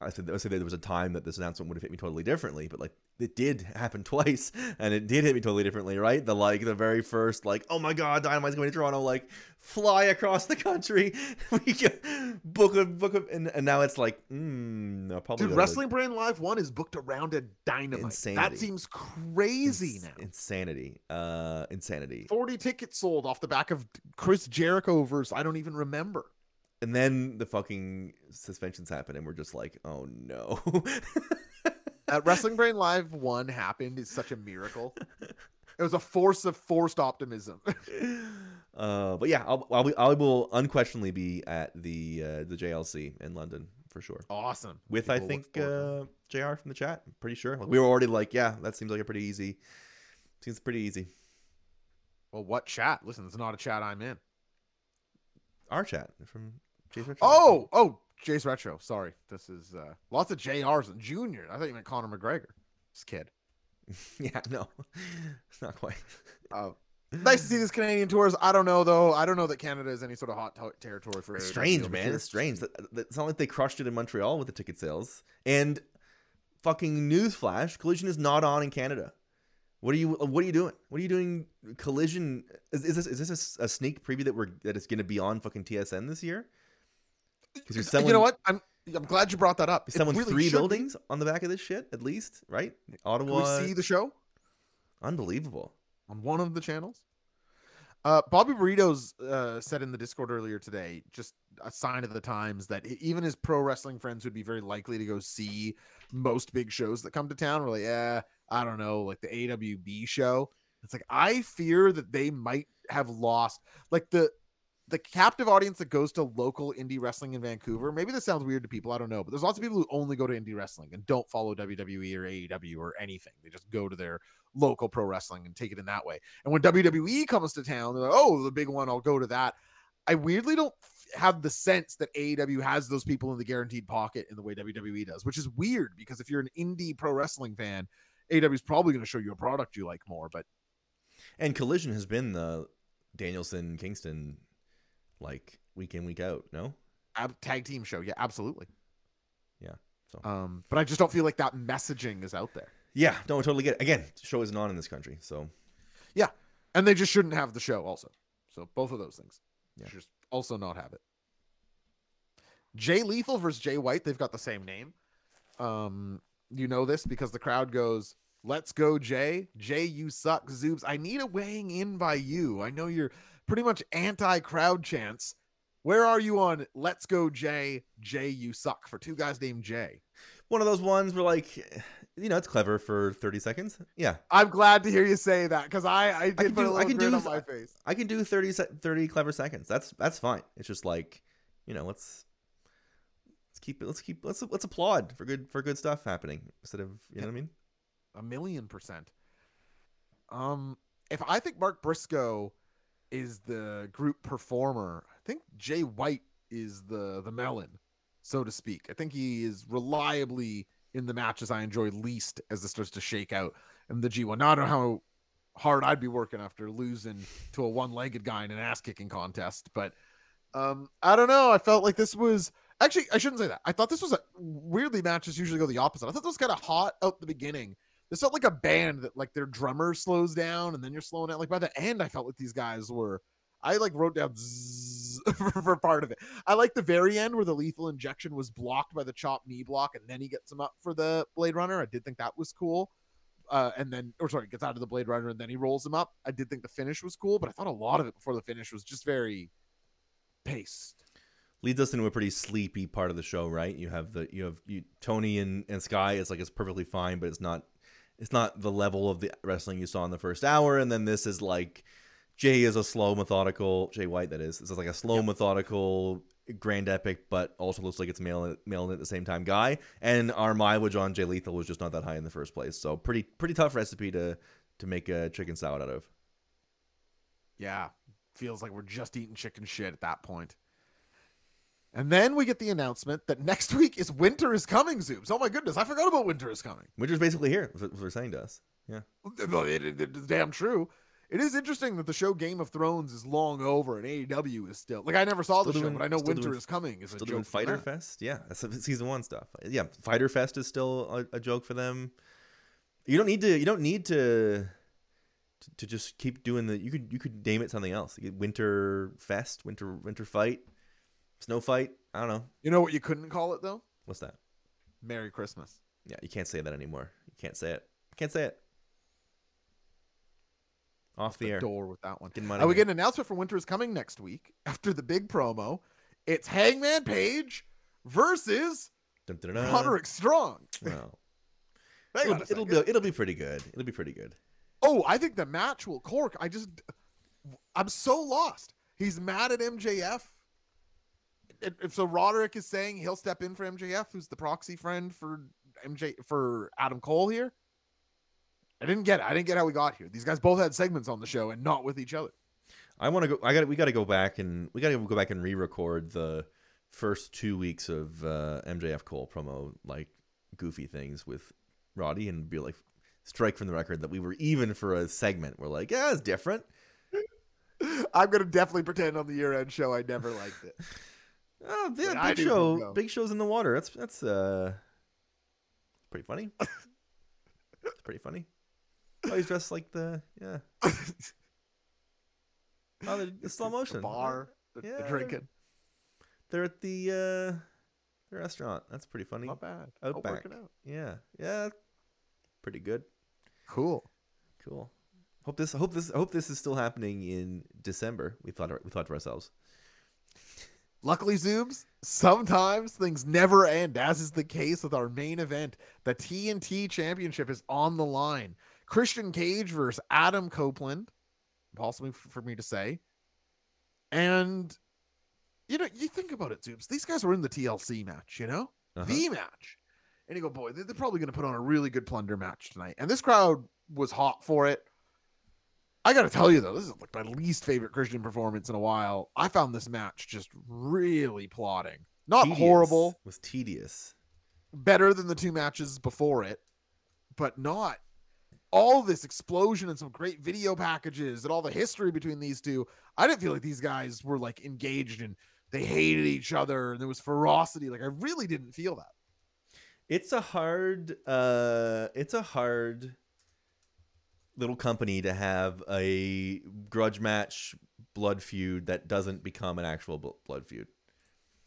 I said I said there was a time that this announcement would have hit me totally differently, but like it did happen twice, and it did hit me totally differently, right? The like the very first like, oh my god, Dynamite's going to Toronto, like fly across the country, we can book a book a, and, and now it's like, mm, no, probably Dude, Wrestling Brain Live One is booked around a dynamite. Insanity. That seems crazy ins- now. insanity, uh, insanity. 40 tickets sold off the back of Chris Jericho verse. I don't even remember. And then the fucking suspensions happen, and we're just like, oh no. At Wrestling Brain Live 1 happened is such a miracle. It was a force of forced optimism. uh, but yeah, I'll, I'll be, I will unquestionably be at the uh, the JLC in London for sure. awesome. With I think look forward to it. uh, Jr. from the chat. I'm pretty sure. Like, we were already like, yeah, that seems like a pretty easy. Seems pretty easy. well, what chat? Listen, it's not a chat I'm in. Our chat from Oh, oh, Jace Retro. Sorry. This is uh, lots of JRs and Junior. I thought you meant Conor McGregor. This kid. yeah, no, it's not quite. Uh, nice to see these Canadian tours. I don't know though. I don't know that Canada is any sort of hot to- territory for. It's strange, man. It's strange. It's not like they crushed it in Montreal with the ticket sales. And fucking newsflash: Collision is not on in Canada. What are you? What are you doing? What are you doing? Collision is, is this is this a sneak preview that we're that it's going to be on fucking TSN this year? Because you're selling, you know what? I'm I'm glad you brought that up. You're selling really three should be. buildings on the back of this shit, at least, right? Can Ottawa, we see the show unbelievable. on one of the channels? Uh, Bobby Burritos uh, said in the Discord earlier today, just a sign of the times that even his pro wrestling friends would be very likely to go see most big shows that come to town. We're like, yeah, I don't know, like the AWB show. It's like I fear that they might have lost, like the the captive audience that goes to local indie wrestling in Vancouver. Maybe this sounds weird to people, I don't know, but there's lots of people who only go to indie wrestling and don't follow WWE or AEW or anything. They just go to their local pro wrestling and take it in that way. And when WWE comes to town, they're like, oh, the big one, I'll go to that. I weirdly don't have the sense that AEW has those people in the guaranteed pocket in the way WWE does, which is weird because if you're an indie pro wrestling fan, AEW is probably going to show you a product you like more. But And Collision has been the Danielson Kingston like week in week out. No, ab- tag team show, yeah, absolutely. Yeah, so. um, but I just don't feel like that messaging is out there, yeah, no, I totally get it. Again, the show isn't on in this country, so yeah, and they just shouldn't have the show also. So both of those things, Yeah. just also not have it. Jay Lethal versus Jay White, they've got the same name. Um, you know this because the crowd goes, "Let's go, Jay! Jay, you suck, Zoobs. I need a weighing in by you. I know you're pretty much anti-crowd chants. Where are you on Let's go, Jay? Jay, you suck for two guys named Jay. one of those ones where like, you know, it's clever for thirty seconds. Yeah, I'm glad to hear you say that because I I did can put a do- I little can grin do on my face. I can do 30, 30 clever seconds. That's that's fine. It's just like, you know, let's let's keep it. Let's keep let's let's applaud for good for good stuff happening instead of you know what I mean. a million percent. Um, if I think Mark Briscoe is the group performer, I think Jay White is the the melon, so to speak. I think he is reliably in the matches I enjoy least as this starts to shake out in the G1. Now I don't know how hard I'd be working after losing to a one-legged guy in an ass-kicking contest, but um, I don't know. I felt like this was actually I shouldn't say that. I thought this was a weirdly matches usually go the opposite. I thought this was kind of hot out the beginning. This felt like a band that like their drummer slows down and then you're slowing out. Like by the end, I felt like these guys were. I like wrote down for part of it. I like the very end where the lethal injection was blocked by the chop knee block and then he gets him up for the Blade Runner. I did think that was cool. Uh, and then, or sorry, gets out of the Blade Runner and then he rolls him up. I did think the finish was cool, but I thought a lot of it before the finish was just very paced. leads us into a pretty sleepy part of the show, right? You have the you have you Toni and, and Skye. It's like it's perfectly fine, but it's not it's not the level of the wrestling you saw in the first hour. And then this is like Jay is a slow, methodical Jay White. That is, this is like a slow, methodical, grand epic, but also looks like it's male male at the same time guy. And our mileage on Jay Lethal was just not that high in the first place. So pretty pretty tough recipe to to make a chicken salad out of. Yeah, feels like we're just eating chicken shit at that point. And then we get the announcement that next week is Winter is Coming, Zoobs. Oh my goodness, I forgot about Winter is Coming. Winter's basically here, what they're saying to us. Yeah. It- it- It's damn true. it is interesting that the show Game of Thrones is long over and AEW is still like I never saw the Still show, but I know Winter doing- is coming. Is a Still joke doing Fyter. Fest? Yeah, that's season one stuff. Yeah, Fyter Fest is still a, a joke for them. You don't need to. You don't need to, to. to just keep doing the. You could. You could name it something else. Winter Fest, Winter Winter Fight, Snow Fight. I don't know. You know what you couldn't call it though? What's that? Merry Christmas. Yeah, you can't say that anymore. You can't say it. You can't say it. Off the, The air. door with that one. Get 'em outta Uh, we get an announcement for Winter is coming next week after the big promo. It's Hangman Page versus Dun, dun, dun, dun. Roderick Strong. Well, it'll, it'll be it'll be pretty good. It'll be pretty good. Oh, I think the match will cork. I just, I'm so lost. He's mad at MJF. And so Roderick is saying he'll step in for MJF, who's the proxy friend for MJ for Adam Cole here. I didn't get it. I didn't get how we got here. These guys both had segments on the show and not with each other. I want to go. I got. We got to go back and we got to go back and re-record the first two weeks of uh, MJF Cole promo, like goofy things with Roddy, and be like, strike from the record that we were even for a segment. We're like, yeah, it's different. I'm gonna definitely pretend on the year-end show I never liked it. Oh, yeah, Like big show. Big shows in the water. That's that's uh, pretty funny. it's pretty funny. Oh, he's dressed like the yeah. Oh, the, the slow motion The bar, the, the Yeah. drinking, They're at the uh, the restaurant. That's pretty funny. not bad. Outback. out. Yeah, yeah, pretty good. Cool. Cool. Hope this. Hope this. Hope this is still happening in December. We thought. We thought to ourselves. Luckily, Zoobs, sometimes things never end, as is the case with our main event. The TNT Championship is on the line. Christian Cage versus Adam Copeland, possibly f- for me to say. And, you know, you think about it, Zoobs. These guys were in the TLC match, you know? Uh-huh. The match. And you go, boy, they're probably going to put on a really good plunder match tonight. And this crowd was hot for it. I got to tell you, though, this is like my least favorite Christian performance in a while. I found this match just really plotting. Not Tedious. horrible, Was tedious. better than the two matches before it, but not all this explosion and some great video packages and all the history between these two. I didn't feel like these guys were like engaged and they hated each other and there was ferocity. Like I really didn't feel that. It's a hard. Uh, it's a hard little company to have a grudge match blood feud that doesn't become an actual blood feud.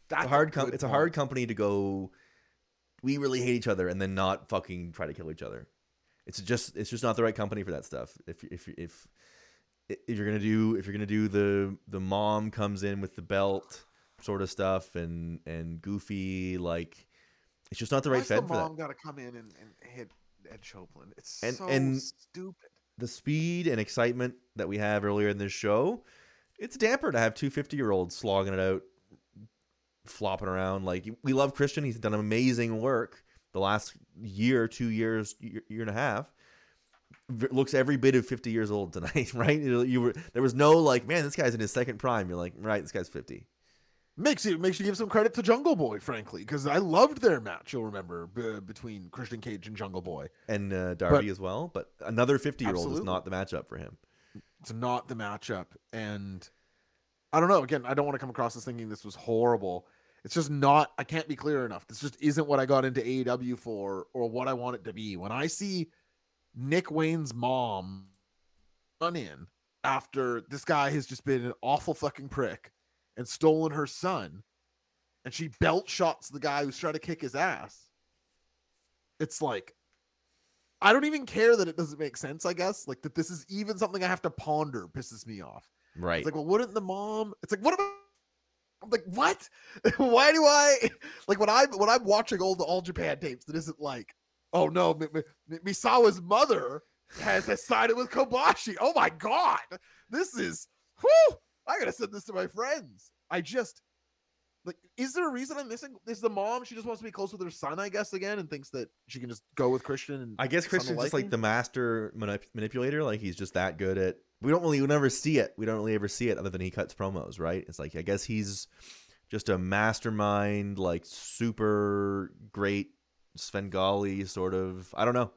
That's It's a hard. Com- it's a hard company to go. We really hate each other, and then not fucking try to kill each other. It's just. It's just not the right company for that stuff. If if if if you're gonna do if you're gonna do the the mom comes in with the belt sort of stuff and and goofy like it's just not the right Why's fit the for that. mom got to come in and, and hit Ed Copeland. It's And- so and- stupid. The speed and excitement that we have earlier in this show, it's damper to have two 50 year olds slogging it out, flopping around. Like, we love Christian. He's done amazing work the last year, two years, year, year and a half. Looks every bit of 50 years old tonight, right? You you were there was no like, man, this guy's in his second prime. You're like, right, this guy's 50. Makes you makes you give some credit to Jungle Boy, frankly, because I loved their match. You'll remember b- between Christian Cage and Jungle Boy. And uh, Darby as well. But another 50 year old is not the matchup for him. It's not the matchup, and I don't know. Again, I don't want to come across as thinking this was horrible. It's just not. I can't be clear enough. This just isn't what I got into AEW for, or what I want it to be. When I see Nick Wayne's mom run in after this guy has just been an awful fucking prick and stolen her son, and she belt shots the guy who's trying to kick his ass. It's like I don't even care that it doesn't make sense, I guess. Like that this is even something I have to ponder pisses me off. Right. It's like, well, wouldn't the mom? It's like, what about? I'm like, what? Why do I like when I'm when I'm watching all the All Japan tapes? That isn't like, oh no, Mi- Mi- Misawa's mother has, has sided with Kobashi. Oh my god, this is whew. I gotta send this to my friends. I just like, is there a reason I'm missing? Is the mom? She just wants to be close with her son, I guess, again, and thinks that she can just go with Christian. And I guess Christian's just like the master manip- manipulator. Like he's just that good at. We don't really, we never see it. We don't really ever see it other than he cuts promos, right? It's like I guess he's just a mastermind, like super great Svengali sort of. I don't know.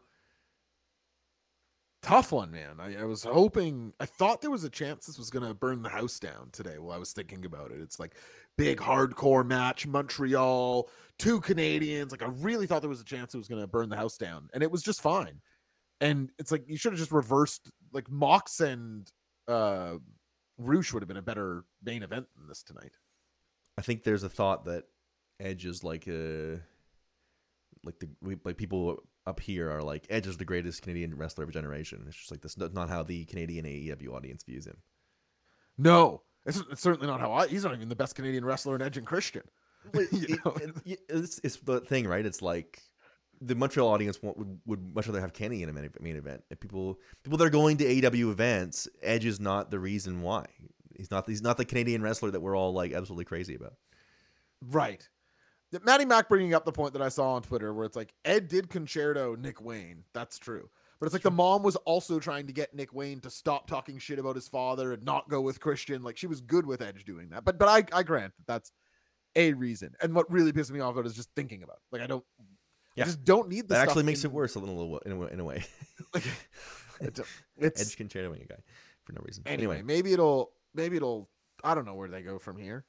Tough one, man. I, I was hoping, I thought there was a chance this was going to burn the house down today while I was thinking about it. It's like big hardcore match, Montreal, two Canadians. Like, I really thought there was a chance it was going to burn the house down, and it was just fine. And it's like, you should have just reversed, like, Mox and uh, Rush would have been a better main event than this tonight. I think there's a thought that Edge is like a like the like people up here are like Edge is the greatest Canadian wrestler of a generation. It's just like that's not how the Canadian AEW audience views him. No, it's, it's certainly not how I, he's not even the best Canadian wrestler in Edge and Christian. You It- it- it's, it's the thing, right? It's like the Montreal audience would, would much rather have Kenny in a main, main event. If people people that are going to AEW events, Edge is not the reason why. He's not he's not the Canadian wrestler that we're all like absolutely crazy about. Right. That Matty Mac bringing up the point that I saw on Twitter where it's like Ed did concerto Nick Wayne. That's true. But it's like the mom was also trying to get Nick Wayne to stop talking shit about his father and not go with Christian. Like she was good with Edge doing that. But but I, I grant that that's a reason. And what really pisses me off about it is just thinking about it. Like I don't Yeah. I just don't need the That actually makes in- it worse a little in a, way- in a way. Like, it's Edge chair a guy for no reason. anyway, Anyway, maybe it'll maybe it'll I don't know where they go from here.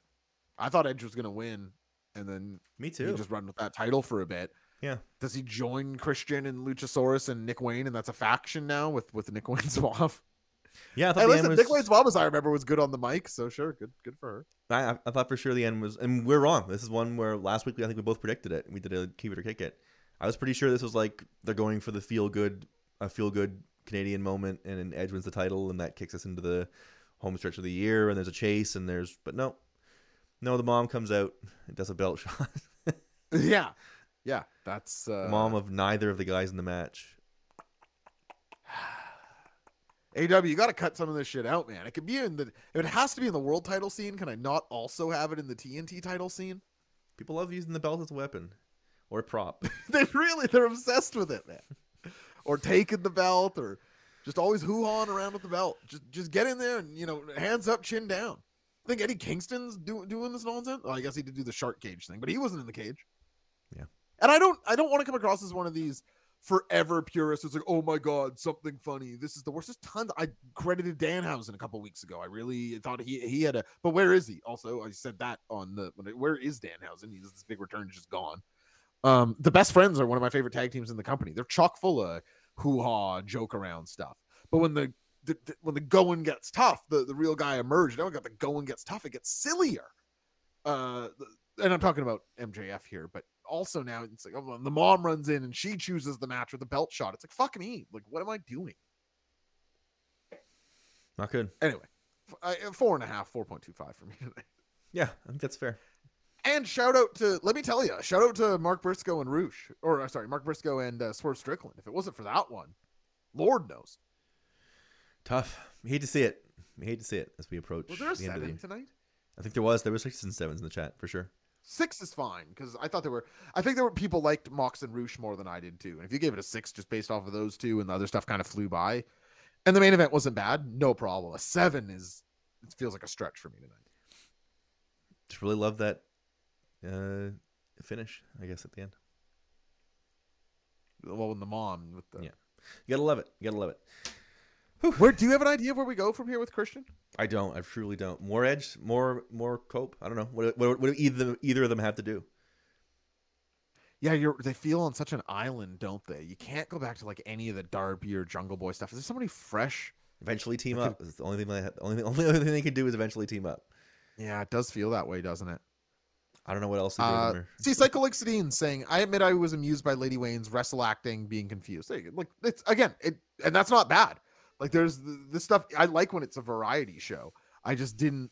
I thought Edge was gonna win and then me he too. just run with that title for a bit. Yeah. Does he join Christian and Luchasaurus and Nick Wayne, and that's a faction now with with Nick Wayne Suave? yeah, I thought Hey, listen, end Nick was. Wayne as I remember, was good on the mic, so sure, good good for her. I, I- thought for sure the end was, and we're wrong. This is one where last week I think we both predicted it. We did a keep it or kick it. I was pretty sure this was like they're going for the feel good, a feel good Canadian moment, and then Edge wins the title, and that kicks us into the home stretch of the year, and there's a chase, and there's but no, no, the mom comes out and does a belt shot. yeah, yeah, that's uh, mom of neither of the guys in the match. AW. You got to cut some of this shit out, man. It could be in the if it has to be in the world title scene. Can I not also have it in the TNT title scene? People love using the belt as a weapon or a prop. they really they're obsessed with it, man. Or taking the belt, or just always hoo hawing around with the belt. Just just get in there and you know hands up, chin down. I think Eddie Kingston's do, doing this nonsense. Well, I guess he did do the shark cage thing, but he wasn't in the cage. Yeah. And I don't I don't want to come across as one of these forever purists. It's like, oh my god, something funny. This is the worst. There's tons. I credited Danhausen a couple weeks ago. I really thought he he had a. But where is he? Also, I said that on the. Where is Danhausen? He's this big return, just gone. Um, the best friends are one of my favorite tag teams in the company. They're chock full of hoo ha, joke around stuff. But when the, the, the- when the going gets tough, the, the real guy emerged. Now we got the going gets tough. It gets sillier. Uh, the- and I'm talking about MJF here, but also now it's like oh, the mom runs in and she chooses the match with the belt shot. It's like fuck me. Like what am I doing? Not good. Anyway, f- I- four and a half, four point two five for me today. Yeah, I think that's fair. And shout out to let me tell you, shout out to Mark Briscoe and Rush, or uh, sorry, Mark Briscoe and uh, Swerve Strickland. If it wasn't for that one, Lord knows. Tough. We hate to see it. We hate to see it as we approach Was there a the end of the seven tonight? I think there was. There was sixes and sevens in the chat for sure. Six is fine because I thought there were. I think there were people liked Mox and Rush more than I did too. And if you gave it a six just based off of those two, and the other stuff kind of flew by, and the main event wasn't bad, no problem. A seven is it feels like a stretch for me tonight. Just really love that uh, finish. I guess at the end, Well, when the mom with the Yeah. you gotta love it. You gotta love it. where do you have an idea of where we go from here with Christian? I don't. I truly don't. More edge. More more cope. I don't know. What what, what do either either of them have to do? Yeah, you're. They feel on such an island, don't they? You can't go back to like any of the Darby or Jungle Boy stuff. Is there somebody fresh? Eventually team up. Is the only thing they have, only only other thing they can do is eventually team up. Yeah, it does feel that way, doesn't it? I don't know what else. Uh, them see, Psycholixidine saying, "I admit I was amused by Lady Wayne's wrestle acting being confused." There you go. Like it's again, it and that's not bad. Like there's th- this stuff I like when it's a variety show. I just didn't.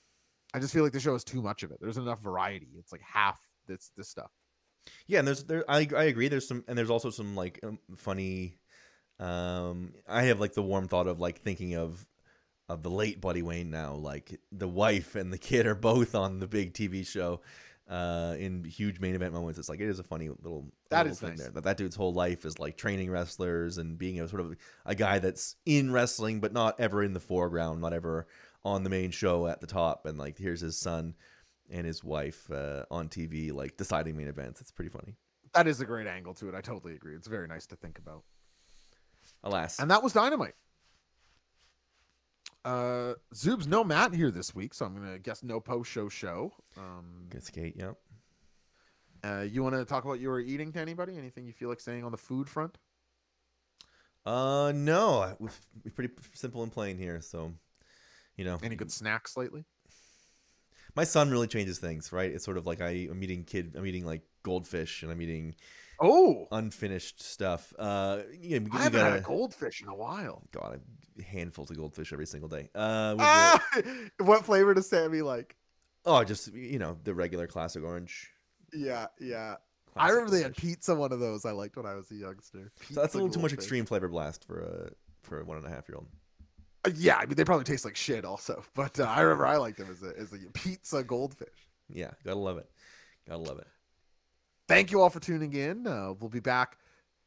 I just feel like the show is too much of it. There's enough variety. It's like half this this stuff. Yeah, and there's there I I agree. There's some and there's also some like um, funny. Um, I have like the warm thought of like thinking of of the late Buddy Wayne now. Like the wife and the kid are both on the big TV show. Uh, in huge main event moments, it's like it is a funny little That little is thing nice. there. That that dude's whole life is like training wrestlers and being a sort of a guy that's in wrestling but not ever in the foreground, not ever on the main show at the top. And like here's his son and his wife uh, on TV, like deciding main events. It's pretty funny. That is a great angle to it. I totally agree. It's very nice to think about. Alas, And that was Dynamite. Uh, Zoob's no Matt here this week, so I'm gonna guess no post show show. Um, Good skate. Yep. uh, you want to talk about you were eating to anybody? Anything you feel like saying on the food front? Uh, no, we're we're pretty simple and plain here. So, you know, Any good snacks lately? my son really changes things, right? It's sort of like I, I'm eating kid, I'm eating like goldfish, and I'm eating Oh, unfinished stuff. Uh, we, we I haven't had a goldfish in a while. God, handfuls of goldfish every single day. Uh, the- Ah, what flavor does Sammy like? oh, just you know the regular classic orange. Yeah, yeah. I remember they had pizza. One of those I liked when I was a youngster. So that's a little too much extreme flavor blast for a for a one and a half year old. Uh, Yeah, I mean they probably taste like shit also, but uh, I remember I liked them as a as a pizza goldfish. Yeah, gotta love it. Gotta love it. Thank you all for tuning in. Uh, we'll be back.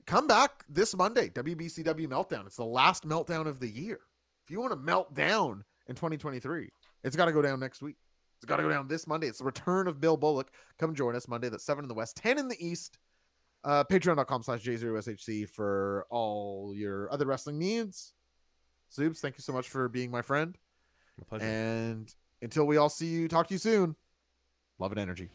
Come back this Monday, WBCW Meltdown. It's the last meltdown of the year. If you want to melt down in 2023, it's got to go down next week. It's got to go down this Monday. It's the return of Bill Bullock. Come join us Monday. That's 7 in the West, 10 in the East. Uh, Patreon.com slash J0SHC for all your other wrestling needs. Zoobs, thank you so much for being my friend. My pleasure. And until we all see you, talk to you soon. Love and energy.